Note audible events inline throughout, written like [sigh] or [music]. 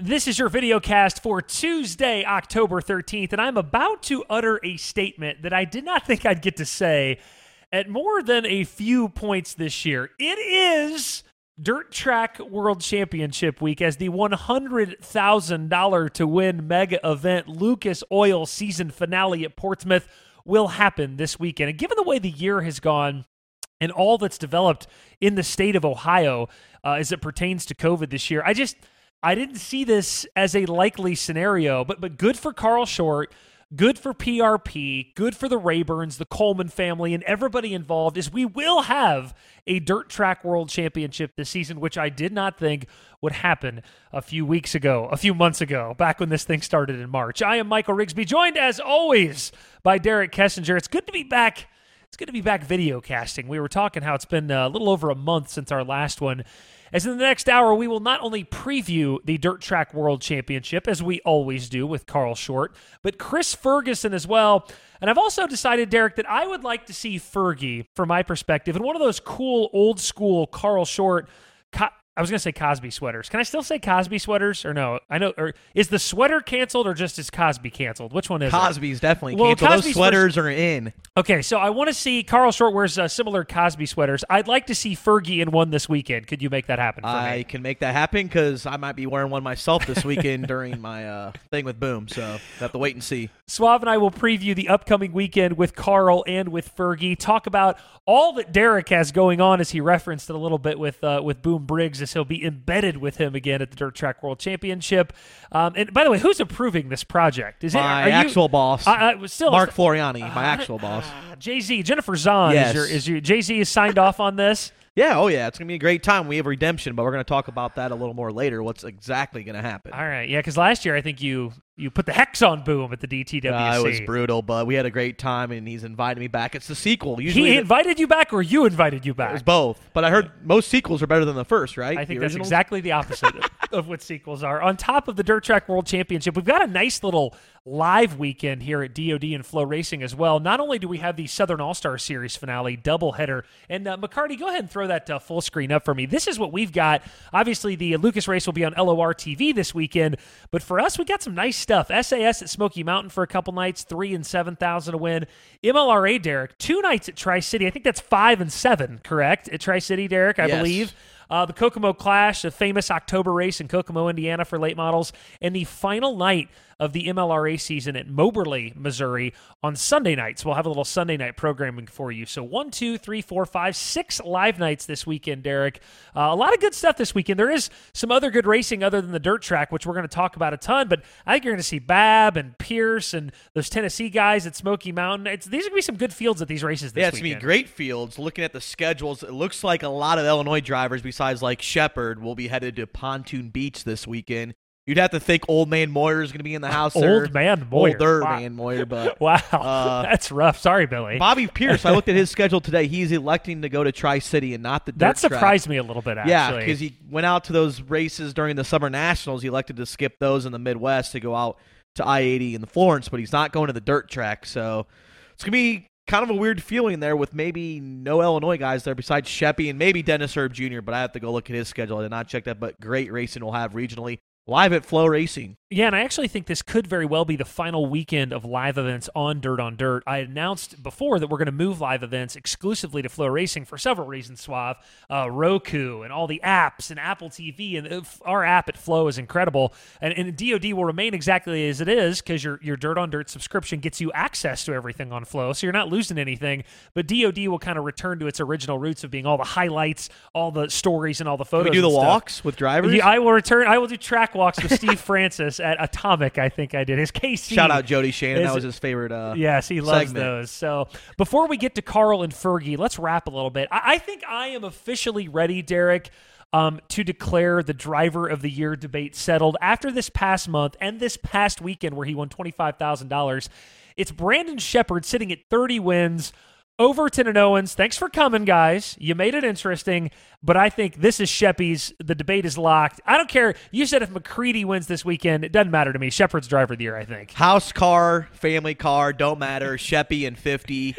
This is your video cast for Tuesday, October 13th, and I'm about to utter a statement that I did not [laughs] think I'd get to say at more than a few points this year. It is Dirt Track World Championship week as the $100,000 to win mega event Lucas Oil season finale at Portsmouth will happen this weekend. And given the way the year has gone, and all that's developed in the state of Ohio uh, as it pertains to COVID this year. I just I didn't see this as a likely scenario, but but good for Carl Short, good for PRP, good for the Rayburns, the Coleman family, and everybody involved. Is we will have a dirt track world championship this season, which I did not think would happen a few weeks ago, a few months ago, back when this thing started in March. I am Michael Rigsby, joined as always by Derek Kessinger. It's good to be back it's good to be back video casting. We were talking how it's been a little over a month since our last one. As in the next hour, we will not only preview the Dirt Track World Championship, as we always do with Carl Short, but Chris Ferguson as well. And I've also decided, Derek, that I would like to see Fergie, from my perspective, in one of those cool, old school Carl Short I was gonna say Cosby sweaters. Can I still say Cosby sweaters or no? I know. Or is the sweater canceled or just is Cosby canceled? Which one is Cosby's it? definitely well, canceled. Cosby's Those sweaters are in. Okay, so I want to see Carl Short wears uh, similar Cosby sweaters. I'd like to see Fergie in one this weekend. Could you make that happen? I me? can make that happen because I might be wearing one myself this weekend [laughs] during my uh, thing with Boom. So have to wait and see. Suave and I will preview the upcoming weekend with Carl and with Fergie. Talk about all that Derek has going on, as he referenced it a little bit with uh, with Boom Briggs, he'll be embedded with him again at the Dirt Track World Championship. Um, and by the way, who's approving this project? Is it my actual you, boss? I, I, still Mark Floriani, my uh, actual boss. Uh, Jay Z, Jennifer Zahn yes. is your is your Jay Z is signed off on this. Yeah, oh yeah, it's gonna be a great time. We have redemption, but we're gonna talk about that a little more later. What's exactly gonna happen? All right, yeah, because last year I think you you put the hex on Boom at the DTWC. Uh, it was brutal, but we had a great time, and he's invited me back. It's the sequel. Usually, he invited you back, or you invited you back. It was both, but I heard most sequels are better than the first, right? I think that's exactly the opposite of what sequels are. On top of the Dirt Track World Championship, we've got a nice little live weekend here at DoD and Flow Racing as well. Not only do we have the Southern All Star Series finale doubleheader, and uh, McCarty, go ahead and throw that uh, full screen up for me. This is what we've got. Obviously, the Lucas race will be on LOR TV this weekend, but for us, we got some nice stuff. SAS at Smoky Mountain for a couple nights, three and seven thousand to win. MLRA, Derek, two nights at Tri City. I think that's five and seven, correct? At Tri City, Derek, I yes. believe. Uh, the Kokomo Clash, a famous October race in Kokomo, Indiana for late models, and the final night of the MLRA season at Moberly, Missouri on Sunday nights. We'll have a little Sunday night programming for you. So one, two, three, four, five, six live nights this weekend, Derek. Uh, a lot of good stuff this weekend. There is some other good racing other than the dirt track, which we're going to talk about a ton, but I think you're going to see Bab and Pierce and those Tennessee guys at Smoky Mountain. It's, these are going to be some good fields at these races this yeah, it's going to be great fields. Looking at the schedules, it looks like a lot of Illinois drivers, besides like Sheppard, will be headed to Pontoon Beach this weekend. You'd have to think Old Man Moyer is going to be in the house. Old. Man Moyer, older wow. Man Moyer, but [laughs] wow, uh, [laughs] that's rough. Sorry, Billy. Bobby [laughs] Pierce. I looked at his schedule today. He's electing to go to Tri City and not the. that surprised track. me a little bit. Actually. Yeah, because he went out to those races during the Summer Nationals. He elected to skip those in the Midwest to go out to I eighty in the Florence, but he's not going to the dirt track. So it's gonna be kind of a weird feeling there with maybe no Illinois guys there besides Sheppy and maybe Dennis Erb Jr. But I have to go look at his schedule. I did not check that, but great racing we'll have regionally live at FloRacing. Yeah, and I actually think this could very well be the final weekend of live events on Dirt on Dirt. I announced before that we're going to move live events exclusively to Flow Racing for several reasons, Suave. Uh, Roku and all the apps and Apple TV, and our app at Flow is incredible. And, and DoD will remain exactly as it is because your, your Dirt on Dirt subscription gets you access to everything on Flow, so you're not losing anything. But DoD will kind of return to its original roots of being all the highlights, all the stories, and all the photos. Can we do the walks with drivers? Yeah, I will return. I will do track walks with Steve [laughs] Francis at Atomic. I think I did his KC. Shout out Jody Shannon. Is, that was his favorite. Uh, yes, he loves segment. those. So before we get to Carl and Fergie, let's wrap a little bit. I, I think I am officially ready, Derek. Um, to declare the driver of the year debate settled after this past month and this past weekend where he won $25,000. It's Brandon Sheppard sitting at 30 wins, Overton and Owens, thanks for coming, guys. You made it interesting, but I think this is Sheppy's. The debate is locked. I don't care. You said if McCreadie wins this weekend, it doesn't matter to me. Sheppard's driver of the year, I think. House car, family car, don't matter. [laughs] Sheppy and 50,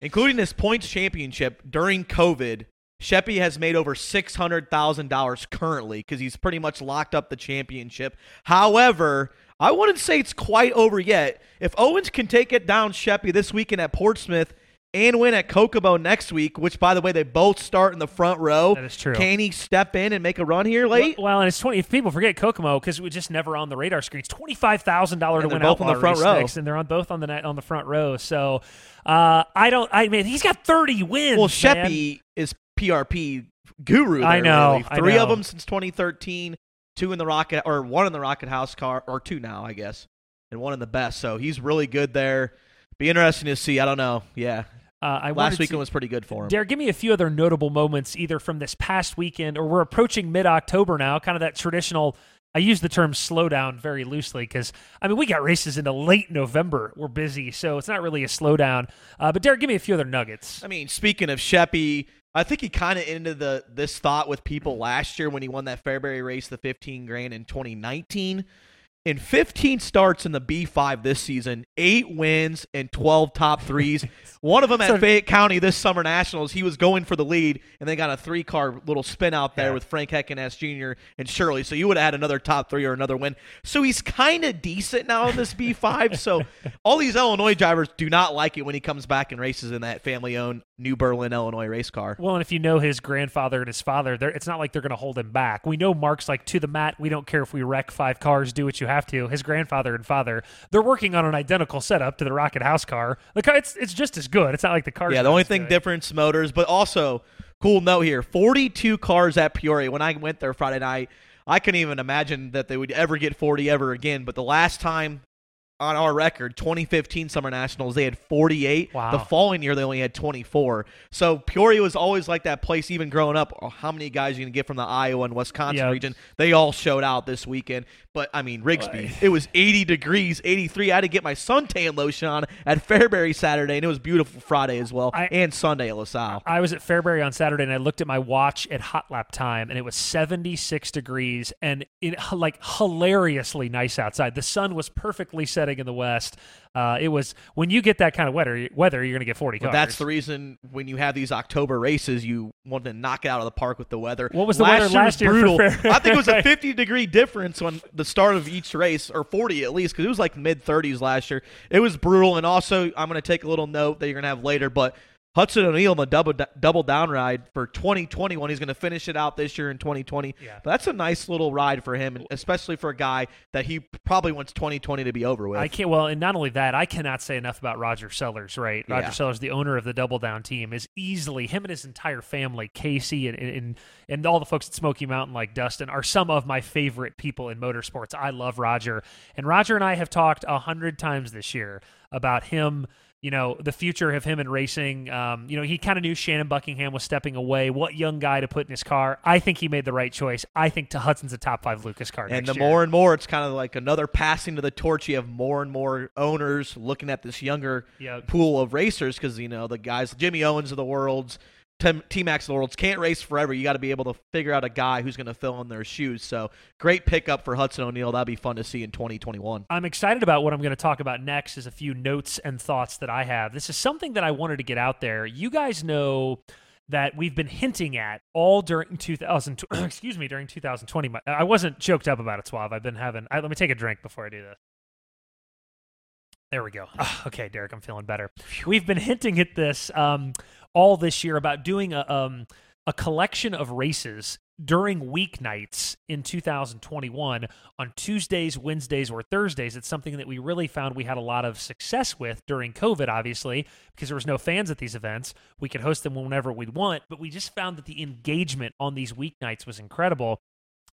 including this points championship during COVID. Sheppy has made over six hundred thousand dollars currently because he's pretty much locked up the championship. However, I wouldn't say it's quite over yet. If Owens can take it down Sheppy this weekend at Portsmouth and win at Kokomo next week, which by the way they both start in the front row. That is true. Can he step in and make a run here late? Well, well, and it's twenty. If people forget Kokomo because was just never on the radar screen. It's twenty five thousand dollars to And they're win both on the front row. next, and they're on both on the net on the front row. So uh, I don't. I mean, he's got thirty wins. Well. Sheppy is PRP guru. I know, really. I Three of them since 2013. Two in the Rocket, or one in the Rocket House car, or two now, I guess, and one in the best. So he's really good there. Be interesting to see. I don't know. Yeah, Uh, I last weekend to- was pretty good for him. Dare, give me a few other notable moments, either from this past weekend or we're approaching mid October now, kind of that traditional. I use the term slowdown very loosely because, I mean, we got races into late November. We're busy, so it's not really a slowdown. Uh, but, Derek, give me a few other nuggets. I mean, speaking of Sheppy, I think he kind of ended the this thought with people last year when he won that Fairbury race, the 15 grand in 2019. In 15 starts in the B5 this season, eight wins and 12 top threes. [laughs] One of them at So- Fayette County this summer nationals, he was going for the lead, and they got a three car little spin out there Yeah. with Frank Heckenast Jr. and Shirley. So you would have had another top three or another win. So he's kind of decent now in this B5. [laughs] so all these Illinois drivers do not like it when he comes back and races in that family owned New Berlin, Illinois race car. Well, and if you know his grandfather and his father, it's not like they're going to hold him back. We know Mark's like to the mat. We don't care if we wreck five cars. Do what you have to. His grandfather and father, they're working on an identical setup to the Rocket House car. The car, it's it's just as good. It's not like the car. Yeah, the only thing difference motors, but also cool note here: forty-two cars at Peoria. When I went there Friday night, I couldn't even imagine that they would ever get forty ever again. But the last time on our record, 2015 Summer Nationals, they had 48. Wow. The following year, they only had 24. So Peoria was always like that place, even growing up. Oh, how many guys you can get from the Iowa and Wisconsin Yeah. region? They all showed out this weekend. But I mean, Rigsby, it was 80 degrees, 83. I had to get my suntan lotion on at Fairbury Saturday, and it was beautiful Friday as well, I- and Sunday at LaSalle. I was at Fairbury on Saturday and I looked at my watch at hot lap time and it was 76 degrees and it like hilariously nice outside. The sun was perfectly setting in the west. Uh, it was when you get that kind of weather, weather you're going to get 40 But cars. that's the reason when you have these October races, you want to knock it out of the park with the weather. What was the last weather year last year brutal. I think it was a [laughs] 50 degree difference on the start of each race, or 40 at least, because it was like mid 30s last year. It was brutal. And also, I'm going to take a little note that you're going to have later, but Hudson O'Neal in the double double down ride for 2021. He's going to finish it out this year in 2020. Yeah. That's a nice little ride for him, and especially for a guy that he probably wants 2020 to be over with. I can't. Well, and not only that, I cannot say enough about Roger Sellers. Right, Roger Yeah. Sellers, the owner of the Double Down team, is easily him and his entire family, Casey and and and all the folks at Smoky Mountain, like Dustin, are some of my favorite people in motorsports. I love Roger, and Roger and I have talked a hundred times this year about him. You know the future of him in racing. Um, you know he kind of knew Shannon Buckingham was stepping away. What young guy to put in his car? I think he made the right choice. I think to Hudson's a top five Lucas car. And the year. more and more, it's kind of like another passing to the torch. You have more and more owners looking at this younger Yep. pool of racers because you know the guys, Jimmy Owens of the world's, T-Mac world's can't race forever. You got to be able to figure out a guy who's going to fill in their shoes. So great pickup for Hudson O'Neal. That'd be fun to see in 2021. I'm excited about what I'm going to talk about next is a few notes and thoughts that I have. This is something that I wanted to get out there. You guys know that we've been hinting at all during 2000 [clears throat] excuse me during 2020 I wasn't choked up about it Suave I've been having I, let me take a drink before I do this there we go Ah, [sighs] okay Derek I'm feeling better we've been hinting at this um, all this year about doing a um, a collection of races during weeknights in 2021 on Tuesdays, Wednesdays, or Thursdays. It's something that we really found we had a lot of success with during COVID, obviously, because there was no fans at these events. We could host them whenever we'd want, but we just found that the engagement on these weeknights was incredible.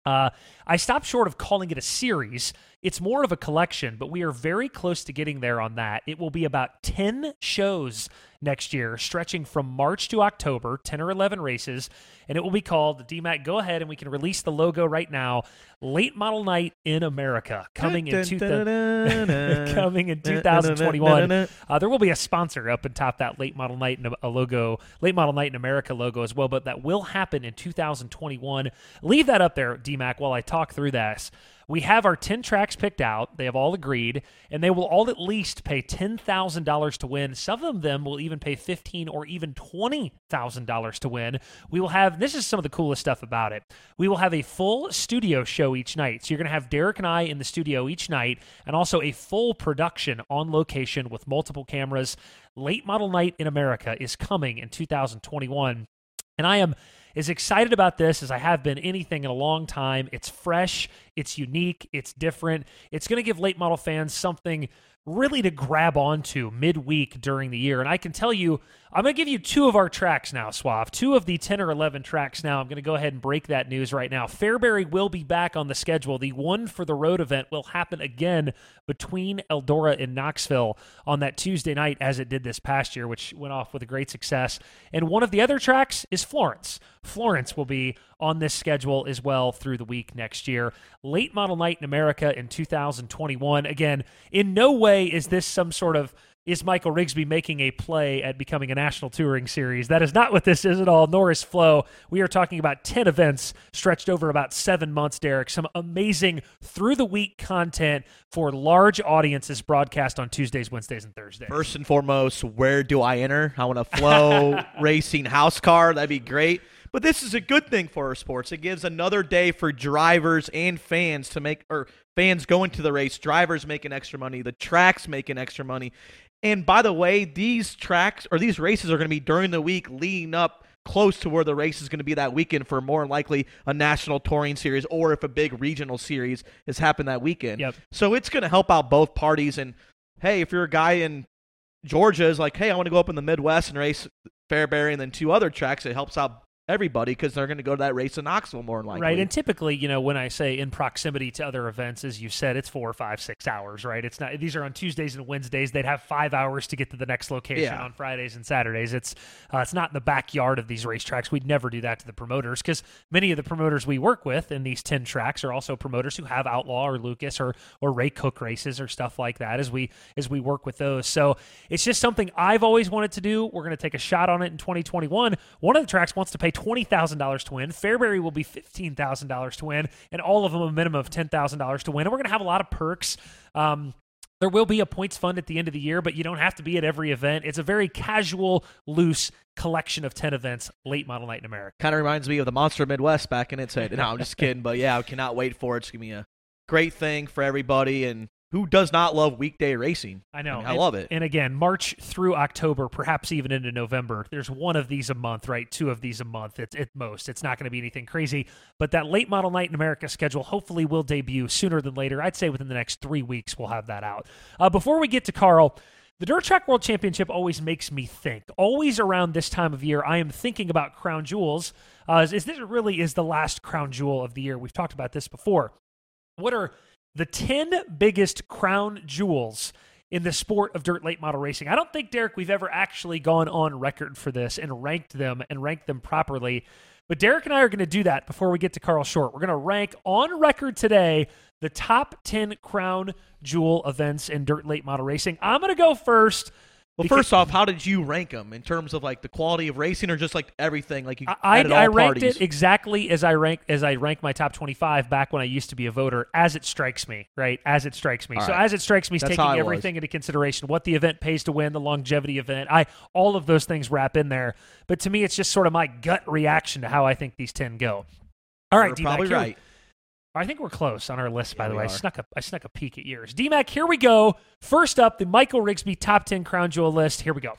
Uh, I stopped short of calling it a series. It's more of a collection, but we are very close to getting there on that. It will be about 10 shows next year, stretching from March to October, 10 or 11 races, and it will be called DMAC. Go ahead and we can release the logo right now. Late Model Night in America coming in, two [laughs] coming in 2021. Uh, there will be a sponsor up and top that late model night and a logo, late model night in America logo as well, but that will happen in 2021. Leave that up there, DMAC, while I talk through this. We have our 10 tracks picked out. They have all agreed, and they will all at least pay $10,000 to win. Some of them will even pay 15 or even $20,000 to win. We will have, this is some of the coolest stuff about it. We will have a full studio show each night. So you're going to have Derek and I in the studio each night, and also a full production on location with multiple cameras. Late Model Night in America is coming in 2021. And I am as excited about this as I have been anything in a long time. It's fresh, it's unique, it's different. It's going to give late model fans something really to grab onto midweek during the year. And I can tell you, I'm going to give you two of our tracks now, Suave. Two of the 10 or 11 tracks now. I'm going to go ahead and break that news right now. Fairbury will be back on the schedule. The one for the road event will happen again between Eldora and Knoxville on that Tuesday night, as it did this past year, which went off with a great success. And one of the other tracks is Florence. Florence will be on this schedule as well through the week next year. Late model night in America in 2021. Again, in no way is this some sort of is Michael Rigsby making a play at becoming a national touring series? That is not what this is at all, nor is Flow. We are talking about 10 events stretched over about seven months, Derek. Some amazing through the week content for large audiences broadcast on Tuesdays, Wednesdays, and Thursdays. First and foremost, where do I enter? I want a Flow [laughs] Racing house car. That'd be great. But this is a good thing for our sports. It gives another day for drivers and fans to make, or fans going to the race, drivers making extra money, the tracks making extra money. And by the way, these tracks or these races are going to be during the week leading up close to where the race is going to be that weekend for more likely a national touring series or if a big regional series has happened that weekend. Yep. So it's going to help out both parties. And hey, if you're a guy in Georgia is like, hey, I want to go up in the Midwest and race Fairbury and then two other tracks, it helps out everybody because they're going to go to that race in Knoxville more than likely. Right, and typically, you know, when I say in proximity to other events, as you said, it's four, five, six hours. Right, it's not. These are on Tuesdays and Wednesdays. They'd have five hours to get to the next location Yeah. on Fridays and Saturdays. It's uh, it's not in the backyard of these racetracks. We'd never do that to the promoters because many of the promoters we work with in these ten tracks are also promoters who have Outlaw or Lucas or or Ray Cook races or stuff like that. As we as we work with those, so it's just something I've always wanted to do. We're going to take a shot on it in 2021. One of the tracks wants to pay twenty thousand dollars to win. Fairbury will be fifteen thousand dollars to win, and all of them a minimum of ten thousand dollars to win. And we're going to have a lot of perks. Um, there will be a points fund at the end of the year, but you don't have to be at every event. It's a very casual, loose collection of 10 events, late model night in America. Kind of reminds me of the Monster Midwest back in its head. No, I'm just kidding. But yeah, I cannot wait for it. It's going to be a great thing for everybody. And who does not love weekday racing? I know. mean, I And- love it. And again, March through October, perhaps even into November, there's one of these a month, right? Two of these a month it's, at most. It's not going to be anything crazy. But that late model night in America schedule hopefully will debut sooner than later. I'd say within the next three weeks, we'll have that out. Uh, before we get to Carl, the Dirt Track World Championship always makes me think. Always around this time of year, I am thinking about crown jewels. Uh, is this really is the last crown jewel of the year? We've talked about this before. What are the 10 biggest crown jewels in the sport of dirt late model racing? I don't think, Derek, we've ever actually gone on record for this and ranked them and ranked them properly. But Derek and I are going to do that before we get to Carl Short. We're going to rank on record today the top 10 crown jewel events in dirt late model racing. I'm going to go first. Well, because- first off, how did you rank them in terms of like the quality of racing, or just like everything? Like you I, I, all I ranked parties? it exactly as I rank as I rank my top 25 back when I used to be a voter, as it strikes me, right? As it strikes me. All so right. as it strikes me, is That's taking I was. everything into consideration, what the event pays to win, the longevity event, I all of those things wrap in there. But to me, it's just sort of my gut reaction to how I think these 10 go. All right, You're D-Mac, probably here right. I think we're close on our list, by Yeah, the way. I snuck a I snuck a peek at yours. DMAC, here we go. First up, the Michael Rigsby top 10 crown jewel list. Here we go.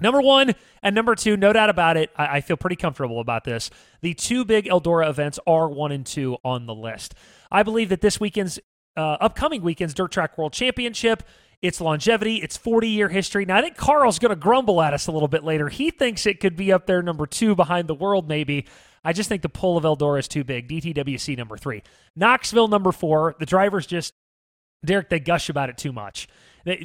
Number one and number two, no doubt about it. I, I feel pretty comfortable about this. The two big Eldora events are one and two on the list. I believe that this weekend's uh, upcoming weekend's Dirt Track World Championship, its longevity, its 40 year history. Now, I think Carl's going to grumble at us a little bit later. He thinks it could be up there number two behind the world, maybe. I just think the pull of Eldora is too big. DTWC number three. Knoxville number four. The drivers just Derek, they gush about it too much.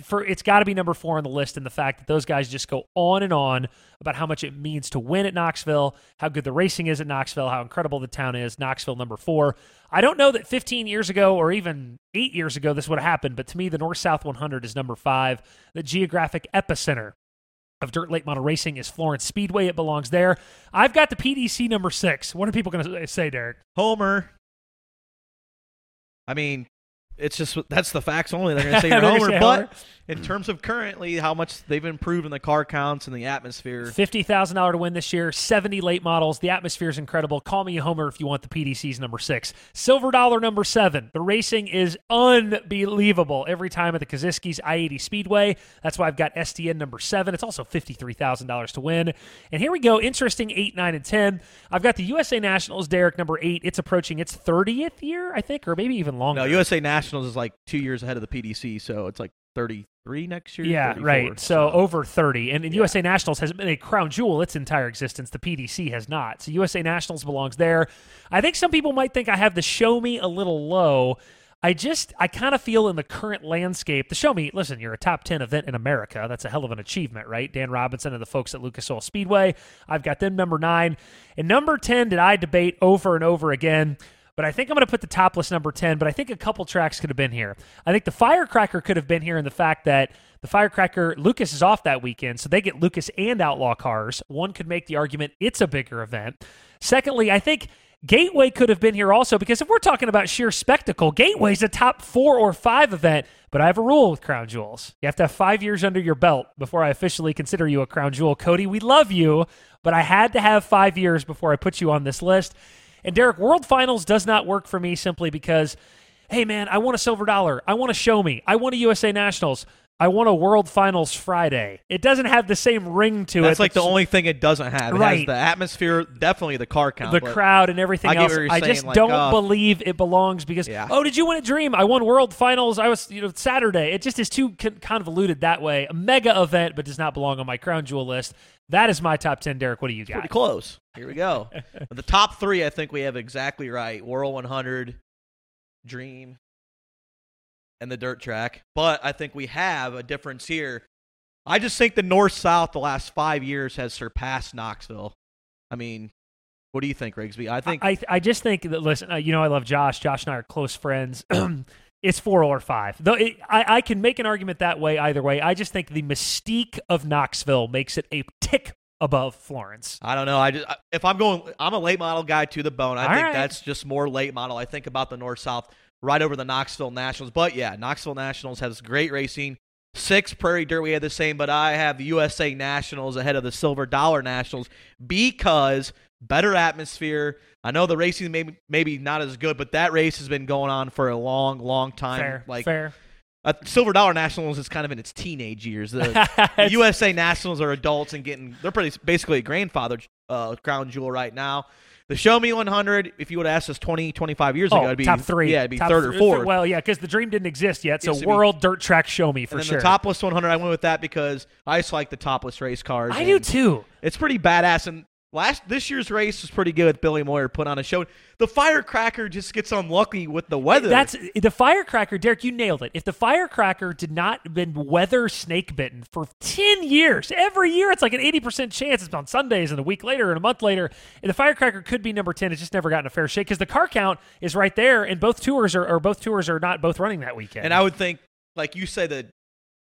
For it's got to be number four on the list, and the fact that those guys just go on and on about how much it means to win at Knoxville, how good the racing is at Knoxville, how incredible the town is. Knoxville number four. I don't know that 15 years ago or even eight years ago this would have happened, but to me, the North South 100 is number five. The geographic epicenter of dirt late model racing is Florence Speedway. It belongs there. I've got the PDC number six. What are people going to say, Derek? Homer. I mean, it's just that's the facts only. They're going [laughs] to say you're They're a gonna homer. But homer. In hmm. terms of currently how much they've improved in the car counts and the atmosphere, Fifty thousand dollar to win this year. Seventy late models. The atmosphere is incredible. Call me a homer if you want the PDC's number six. Silver dollar number seven. The racing is unbelievable every time at the Kosiski's I eighty Speedway. That's why I've got SDN number seven. It's also fifty three thousand dollars to win. And here we go. Interesting eight, nine, and ten. I've got the USA Nationals. Derek number eight. It's approaching its thirtieth year, I think, or maybe even longer. no, USA Nationals is like two years ahead of the PDC, so it's like 33 next year. Yeah, 34, right. So, over 30. And, and USA Nationals has been a crown jewel its entire existence. The PDC has not. So USA Nationals belongs there. I think some people might think I have the show me a little low. I just, I kind of feel in the current landscape, the show me, listen, you're a top 10 event in America. That's a hell of an achievement, right? Dan Robinson and the folks at Lucas Oil Speedway. I've got them number nine. And number 10, did I debate over and over again? But I think I'm going to put the topless number 10, but I think a couple tracks could have been here. I think the Firecracker could have been here in the fact that the Firecracker, Lucas is off that weekend, so they get Lucas and Outlaw cars. One could make the argument it's a bigger event. Secondly, I think Gateway could have been here also because if we're talking about sheer spectacle, Gateway's a top four or five event. But I have a rule with Crown Jewels. You have to have five years under your belt before I officially consider you a Crown Jewel. Cody, we love you, but I had to have five years before I put you on this list. And Derek, World Finals does not work for me simply because, hey man, I want a silver dollar. I want to show me. I want a USA Nationals. I want a World Finals Friday. It doesn't have the same ring to it. that's like the only thing it doesn't have. It Right. has the atmosphere, definitely the car count. the crowd and everything I get else. I just like, don't uh, believe it belongs because Yeah. oh, did you win a dream? I won World Finals. I was you know Saturday. It just is too convoluted that way. A mega event, but does not belong on my crown jewel list. That is my top ten. Derek, what do you got? pretty close. Here we go. [laughs] the top three, I think we have exactly right. World 100, Dream, and the dirt track. But I think we have a difference here. I just think the North South the last five years has surpassed Knoxville. I mean, what do you think, Rigsby? I think I I just think that listen, uh, you know, I love Josh. Josh and I are close friends. [clears throat] [clears throat] it's four or five. Though it, I I can make an argument that way either way. I just think the mystique of Knoxville makes it a tick above Florence. I don't know. I just if I'm going, I'm a late model guy to the bone. I All think right. that's just more late model. I think about the North South right over the Knoxville Nationals. But yeah, Knoxville Nationals has great racing. Six Prairie Dirt, we had the same, but I have the USA Nationals ahead of the Silver Dollar Nationals because better atmosphere. I know the racing maybe maybe not as good, but that race has been going on for a long, long time. Fair, like fair. uh, Silver Dollar Nationals is kind of in its teenage years. The, [laughs] the USA Nationals are adults and getting they're pretty basically a grandfather uh, crown jewel right now. The Show Me 100, if you would have asked us 20, 25 years ago, Oh, it'd be top three. Yeah, it'd be Top third or th- fourth. Well, yeah, because the dream didn't exist yet. So it'd be- world dirt track show me for and then sure. the topless 100, I went with that because I just like the topless race cars. I do too. It's pretty badass. And last this year's race was pretty good with Billy Moyer put on a show. The Firecracker just gets unlucky with the weather. That's the firecracker, Derek. You nailed it. If the firecracker did not been weather snake bitten for ten years, every year it's like an eighty percent chance it's on Sundays, and a week later, and a month later, and the firecracker could be number ten. It's just never gotten a fair shake because the car count is right there, and both tours are or both tours are not both running that weekend. And I would think, like you say, the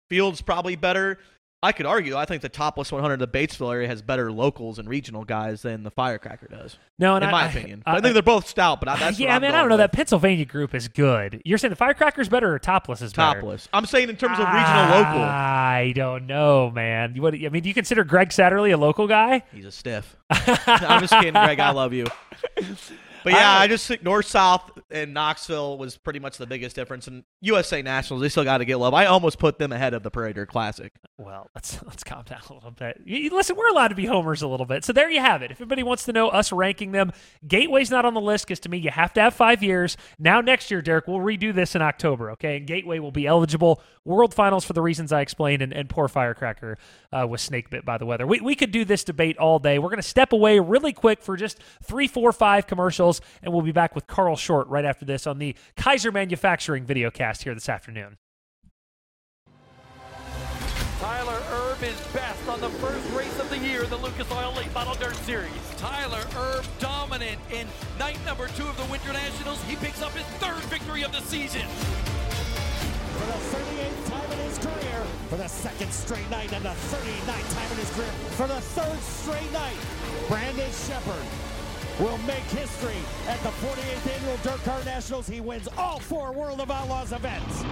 field's probably better. I could argue. I think the topless 100 the Batesville area has better locals and regional guys than the Firecracker does, no, and in I- my I- opinion. I, I, think they're both stout, but I, that's yeah, I'm man. I don't know. with. That Pennsylvania group is good. You're saying the firecracker's better or topless is better? topless. I'm saying in terms of regional local. I don't know, man. You What I mean? Do you consider Greg Satterlee a local guy? He's a stiff. [laughs] I'm just kidding, Greg. I love you. [laughs] But yeah, I- I just think North South and Knoxville was pretty much the biggest difference. And USA Nationals, they still got to get love. I almost put them ahead of the Dirt Classic. Well, let's let's calm down a little bit. You- listen, we're allowed to be homers a little bit. So there you have it. If anybody wants to know us ranking them, Gateway's not on the list because to me you have to have five years. Now next year, Derek, we'll redo this in October. Okay, and Gateway will be eligible. World Finals for the reasons I explained, and, and poor Firecracker uh, was snake bit by the weather. We we could do this debate all day. We're going to step away really quick for just three, four, five commercials, and we'll be back with Carl Short right after this on the Keyser Manufacturing videocast here this afternoon. Tyler Erb is best on the first race of the year in the Lucas Oil Late Model Dirt Series. Tyler Erb dominant in night number two of the Winter Nationals. He picks up his third victory of the season. For the 38th time in his career, for the second straight night, and the 39th time in his career, for the third straight night. Brandon Sheppard will make history at the 48th Annual Dirt Car Nationals. He wins all four World of Outlaws events.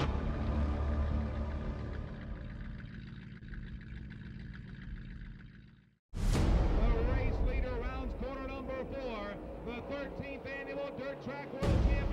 The race leader rounds corner number four. The 13th annual Dirt Track World Championship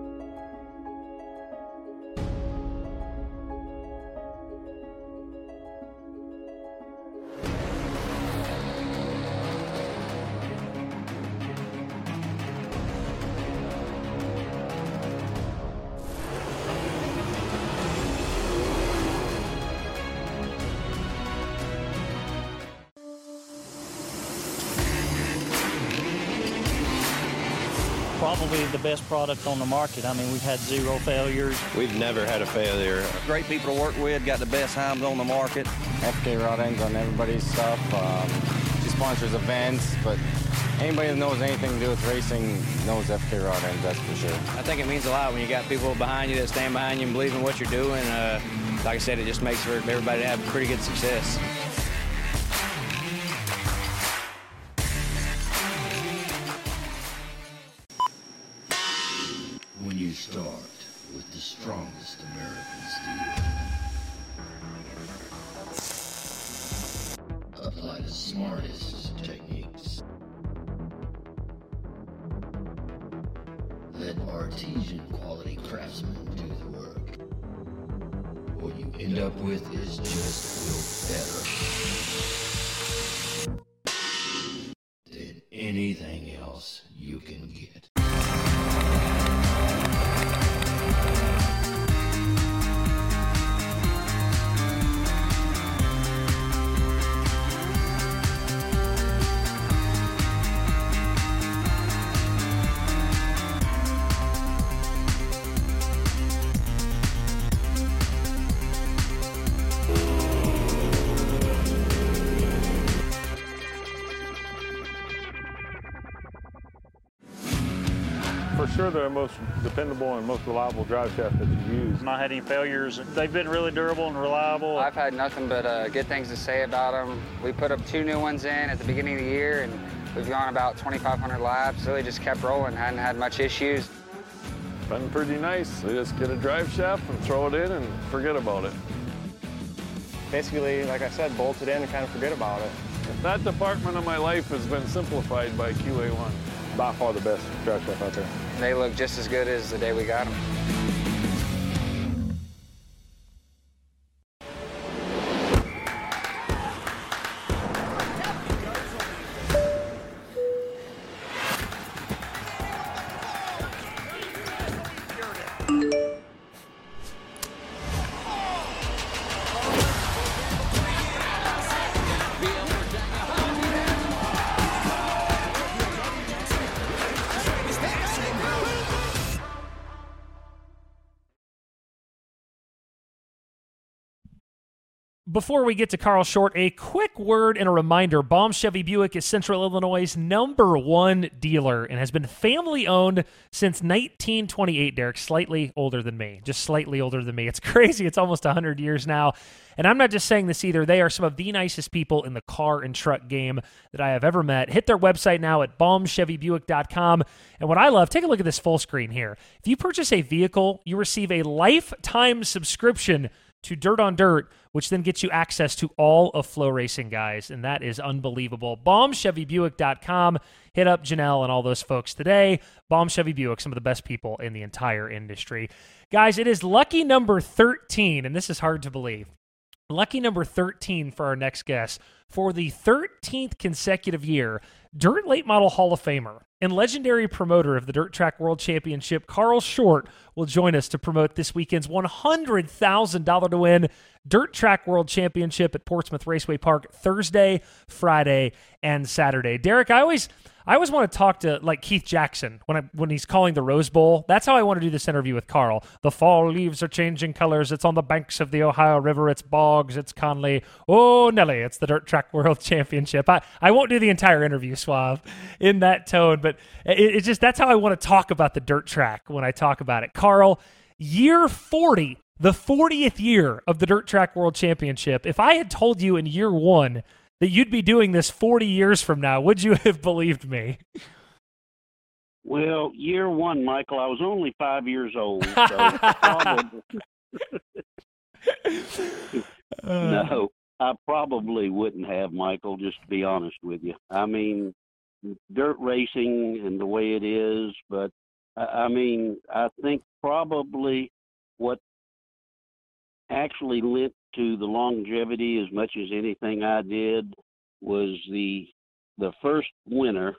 probably the best product on the market. I mean, we've had zero failures. We've never had a failure. Great people to work with, got the best hams on the market. FK Rod Ends on everybody's stuff. Um, she sponsors events, but anybody that knows anything to do with racing knows FK Rod Ends, that's for sure. I think it means a lot when you got people behind you that stand behind you and believe in what you're doing. Uh, like I said, it just makes for everybody to have pretty good success. Dependable and most reliable drive shaft that you use. Not had any failures. They've been really durable and reliable. I've had nothing but uh, good things to say about them. We put up two new ones in at the beginning of the year, and we've gone about 2,500 laps. Really just kept rolling, hadn't had much issues. Been pretty nice. They just get a drive shaft and throw it in and forget about it. Basically, like I said, bolt it in and kind of forget about it. That department of my life has been simplified by QA1. By far the best drive shaft out there. They look just as good as the day we got them. Before we get to Carl Short, a quick word and a reminder Baum Chevy Buick is Central Illinois' number one dealer and has been family owned since 1928. Derek, slightly older than me, just slightly older than me. It's [laughs] crazy. It's almost 100 years now. And I'm not just saying this either. They are some of the nicest people in the car and truck game that I have ever met. Hit their website now at baumchevybuick.com. And what I love, take a look at this full screen here. If you purchase a vehicle, you receive a lifetime subscription to Dirt on Dirt, which then gets you access to all of Flow Racing, guys. And that is unbelievable. BaumChevyBuick.com. Hit up Janelle and all those folks today. Baum Chevy Buick, some of the best people in the entire industry. Guys, it is lucky number 13, and this is hard to believe. Lucky number 13 for our next guest. For the 13th consecutive year, Dirt Late Model Hall of Famer and legendary promoter of the Dirt Track World Championship, Carl Short, will join us to promote this weekend's $100,000 to win Dirt Track World Championship at Portsmouth Raceway Park Thursday, Friday, and Saturday. Derek, I always I always want to talk to like Keith Jackson when I when he's calling the Rose Bowl. That's how I want to do this interview with Carl. The fall leaves are changing colors. It's on the banks of the Ohio River. It's Boggs. It's Conley. Oh Nelly, it's the Dirt Track World [laughs] Championship. I, I won't do the entire interview, Suave, in that tone, but it, it just that's how I want to talk about the dirt track when I talk about it. Carl, year 40 the 40th year of the Dirt Track World Championship. If I had told you in year one that you'd be doing this 40 years from now, would you [laughs] have believed me? Well, year one, Michael, I was only five years old. So [laughs] probably, uh. no, I probably wouldn't have, Michael, just to be honest with you. I mean, dirt racing and the way it is, but I I mean, I think probably what actually lent to the longevity as much as anything I did was the the first winner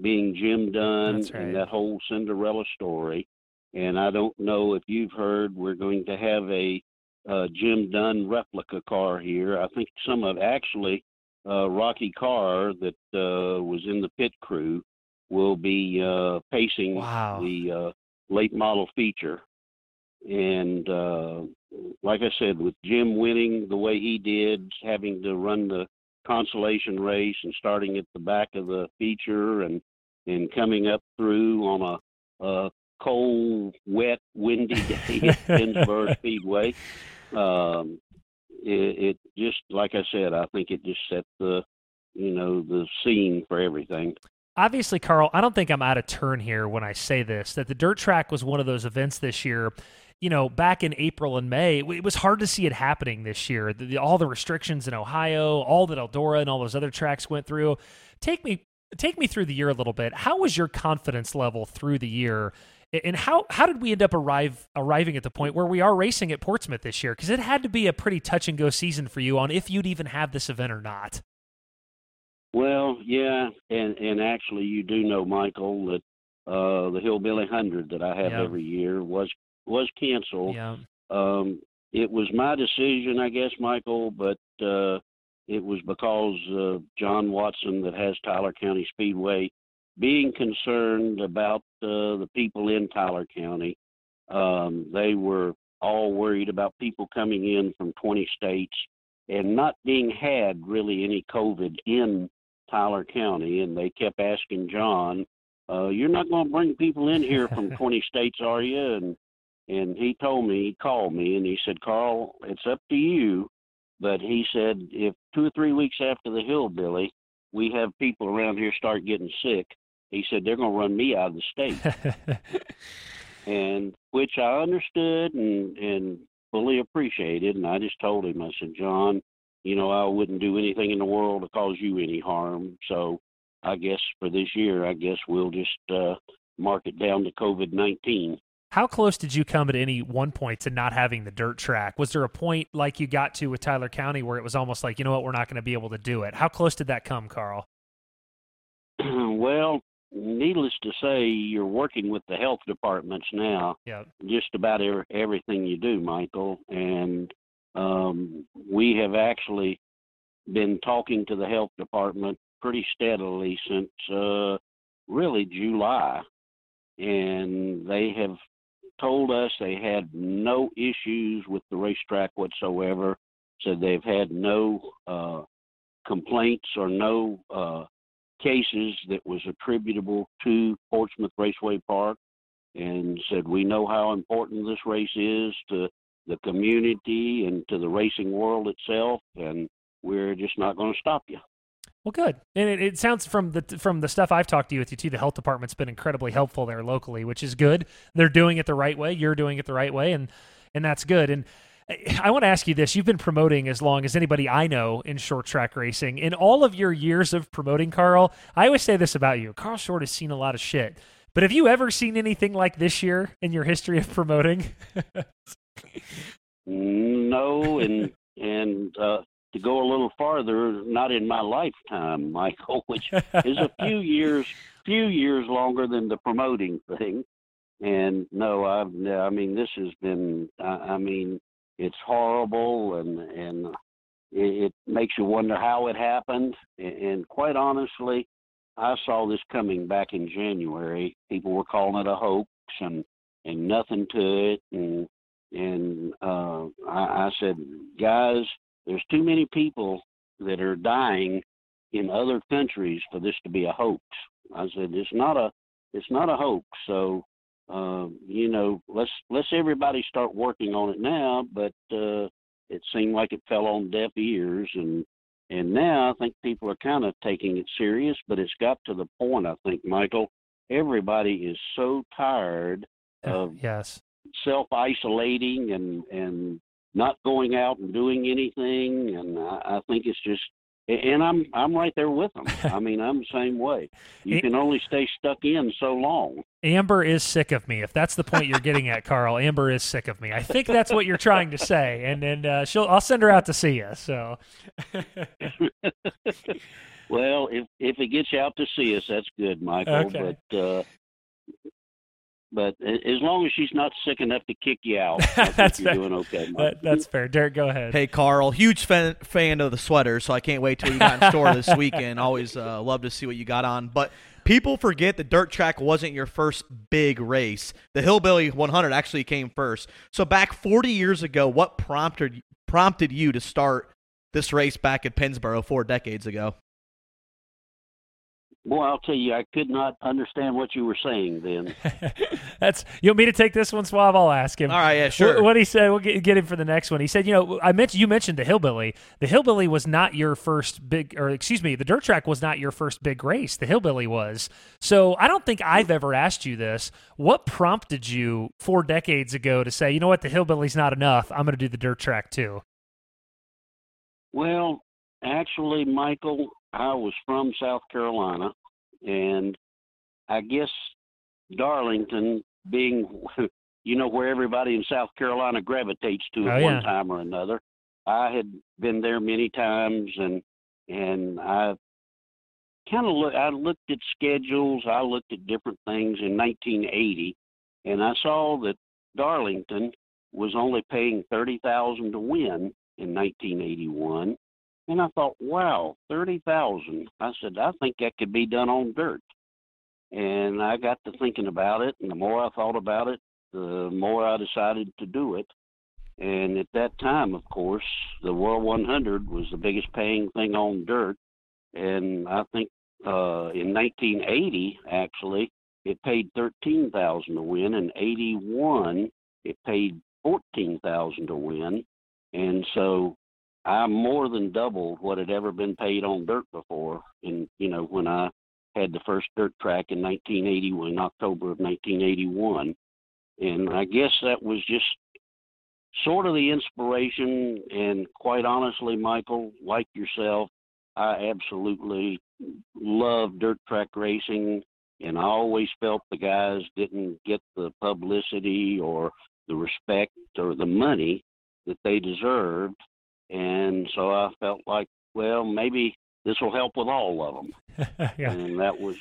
being Jim Dunn right. and that whole Cinderella story. And I don't know if you've heard we're going to have a uh, Jim Dunn replica car here. I think some of actually uh, Rocky Carr that uh, was in the pit crew will be uh, pacing Wow. the uh, late model feature. And uh, like I said, with Jim winning the way he did, having to run the consolation race and starting at the back of the feature and and coming up through on a, a cold, wet, windy [laughs] day at Pittsburgh [laughs] Speedway. Um, it, it just, like I said, I think it just set the, you know, the scene for everything. Obviously, Carl, I don't think I'm out of turn here when I say this that the dirt track was one of those events this year. You know, back in April and May, it was hard to see it happening this year. The, the- all the restrictions in Ohio, all that Eldora and all those other tracks went through. Take me, take me through the year a little bit. How was your confidence level through the year, and how how did we end up arrive arriving at the point where we are racing at Portsmouth this year? Because it had to be a pretty touch and go season for you on if you'd even have this event or not. Well, yeah, and and actually, you do know, Michael, that uh, the Hillbilly Hundred that I have Yeah. every year was was canceled. Yeah. Um, it was my decision, I guess, Michael, but uh, it was because uh, John Watson, that has Tyler County Speedway, being concerned about uh, the people in Tyler County. Um, they were all worried about people coming in from 20 states and not being had really any COVID in Tyler County. And they kept asking John, uh, "You're not going to bring people in here from [laughs] 20 states, are you?" And and he told me, he called me, and he said, "Carl, it's up to you." But he said, if two or three weeks after the hillbilly, we have people around here start getting sick, he said they're going to run me out of the state. [laughs] and which I understood and and fully appreciated. And I just told him, I said, John, you know, I wouldn't do anything in the world to cause you any harm. So I guess for this year, I guess we'll just uh, mark it down to COVID nineteen. How close did you come at any one point to not having the dirt track? Was there a point like you got to with Tyler County where it was almost like, you know what, we're not going to be able to do it? How close did that come, Carl? [clears throat] well, needless to say, you're working with the health departments now. Yeah. Just about every, everything you do, Michael, and um, we have actually been talking to the health department pretty steadily since uh, really July, and they have told us they had no issues with the racetrack whatsoever. Said they've had no uh, complaints or no uh, cases that was attributable to Portsmouth Raceway Park, and said we know how important this race is to the community and to the racing world itself, and we're just not going to stop you. Well, good. And it, it sounds from the from the stuff I've talked to you with you too, the health department's been incredibly helpful there locally, which is good. They're doing it the right way. You're doing it the right way, and and that's good. And I- I want to ask you this: You've been promoting as long as anybody I know in short track racing. In all of your years of promoting, Carl, I always say this about you: Carl Short has seen a lot of shit. But have you ever seen anything like this year in your history of promoting? [laughs] No, and and uh, to go a little farther, not in my lifetime, Michael, which is a few [laughs] years few years longer than the promoting thing. And no, I've I mean this has been I, I mean it's horrible and and it, it makes you wonder how it happened. And, and quite honestly, I saw this coming back in January. People were calling it a hoax and and nothing to it and and uh, I, I said, guys, there's too many people that are dying in other countries for this to be a hoax. I said it's not a it's not a hoax. So Um, you know, let's let's everybody start working on it now. But uh, it seemed like it fell on deaf ears, and and now I think people are kind of taking it serious. But it's got to the point, I think, Michael, everybody is so tired of yes self isolating and and not going out and doing anything, and I, I think it's just and I'm I'm right there with them. [laughs] I mean, I'm the same way. You can only stay stuck in so long. Amber is sick of me. If that's the point you're getting at, Carl, [laughs] Amber is sick of me. I think that's what you're trying to say, and and uh, she'll I'll send her out to see you. So. [laughs] well, if if it gets you out to see us, that's good, Michael. Okay. But uh, but as long as she's not sick enough to kick you out, [laughs] I that's you're fair. doing okay. That, that's fair. Derek, go ahead. Hey, Carl, huge fan, fan of the sweater, so I can't wait till you got in store this [laughs] weekend. Always uh, love to see what you got on. But people forget the dirt track wasn't your first big race. The Hillbilly 100 actually came first. So back 40 years ago, what prompted prompted you to start this race back at Pennsboro four decades ago? Well, I'll tell you, I could not understand what you were saying then. [laughs] That's you want me to take this one, Swab? I'll ask him. All right, yeah, sure. What, what he said, we'll get, get him for the next one. He said, you know, I mentioned you mentioned the hillbilly. The hillbilly was not your first big, or excuse me, the dirt track was not your first big race. The hillbilly was. So I don't think I've ever asked you this. What prompted you four decades ago to say, you know what, the hillbilly's not enough. I'm going to do the dirt track too. Well, actually, Michael, I was from South Carolina, and I guess Darlington being, [laughs] you know, where everybody in South Carolina gravitates to at Oh, one yeah. time or another. I had been there many times, and and I kind of look. I looked at schedules. I looked at different things in 1980, and I saw that Darlington was only paying thirty thousand to win in 1981. And I thought, wow, thirty thousand. I said, I think that could be done on dirt. And I got to thinking about it, and the more I thought about it, the more I decided to do it. And at that time, of course, the World 100 was the biggest paying thing on dirt. And I think uh, in 1980, actually, it paid 13,000 to win. In 81, it paid 14,000 to win. And so I more than doubled what had ever been paid on dirt before. And you know, when I had the first dirt track in 1980, in October of 1981, and I guess that was just sort of the inspiration. And quite honestly, Michael, like yourself, I absolutely love dirt track racing, and I always felt the guys didn't get the publicity or the respect or the money that they deserved. And so I felt like, well, maybe this will help with all of them. [laughs] yeah. And that was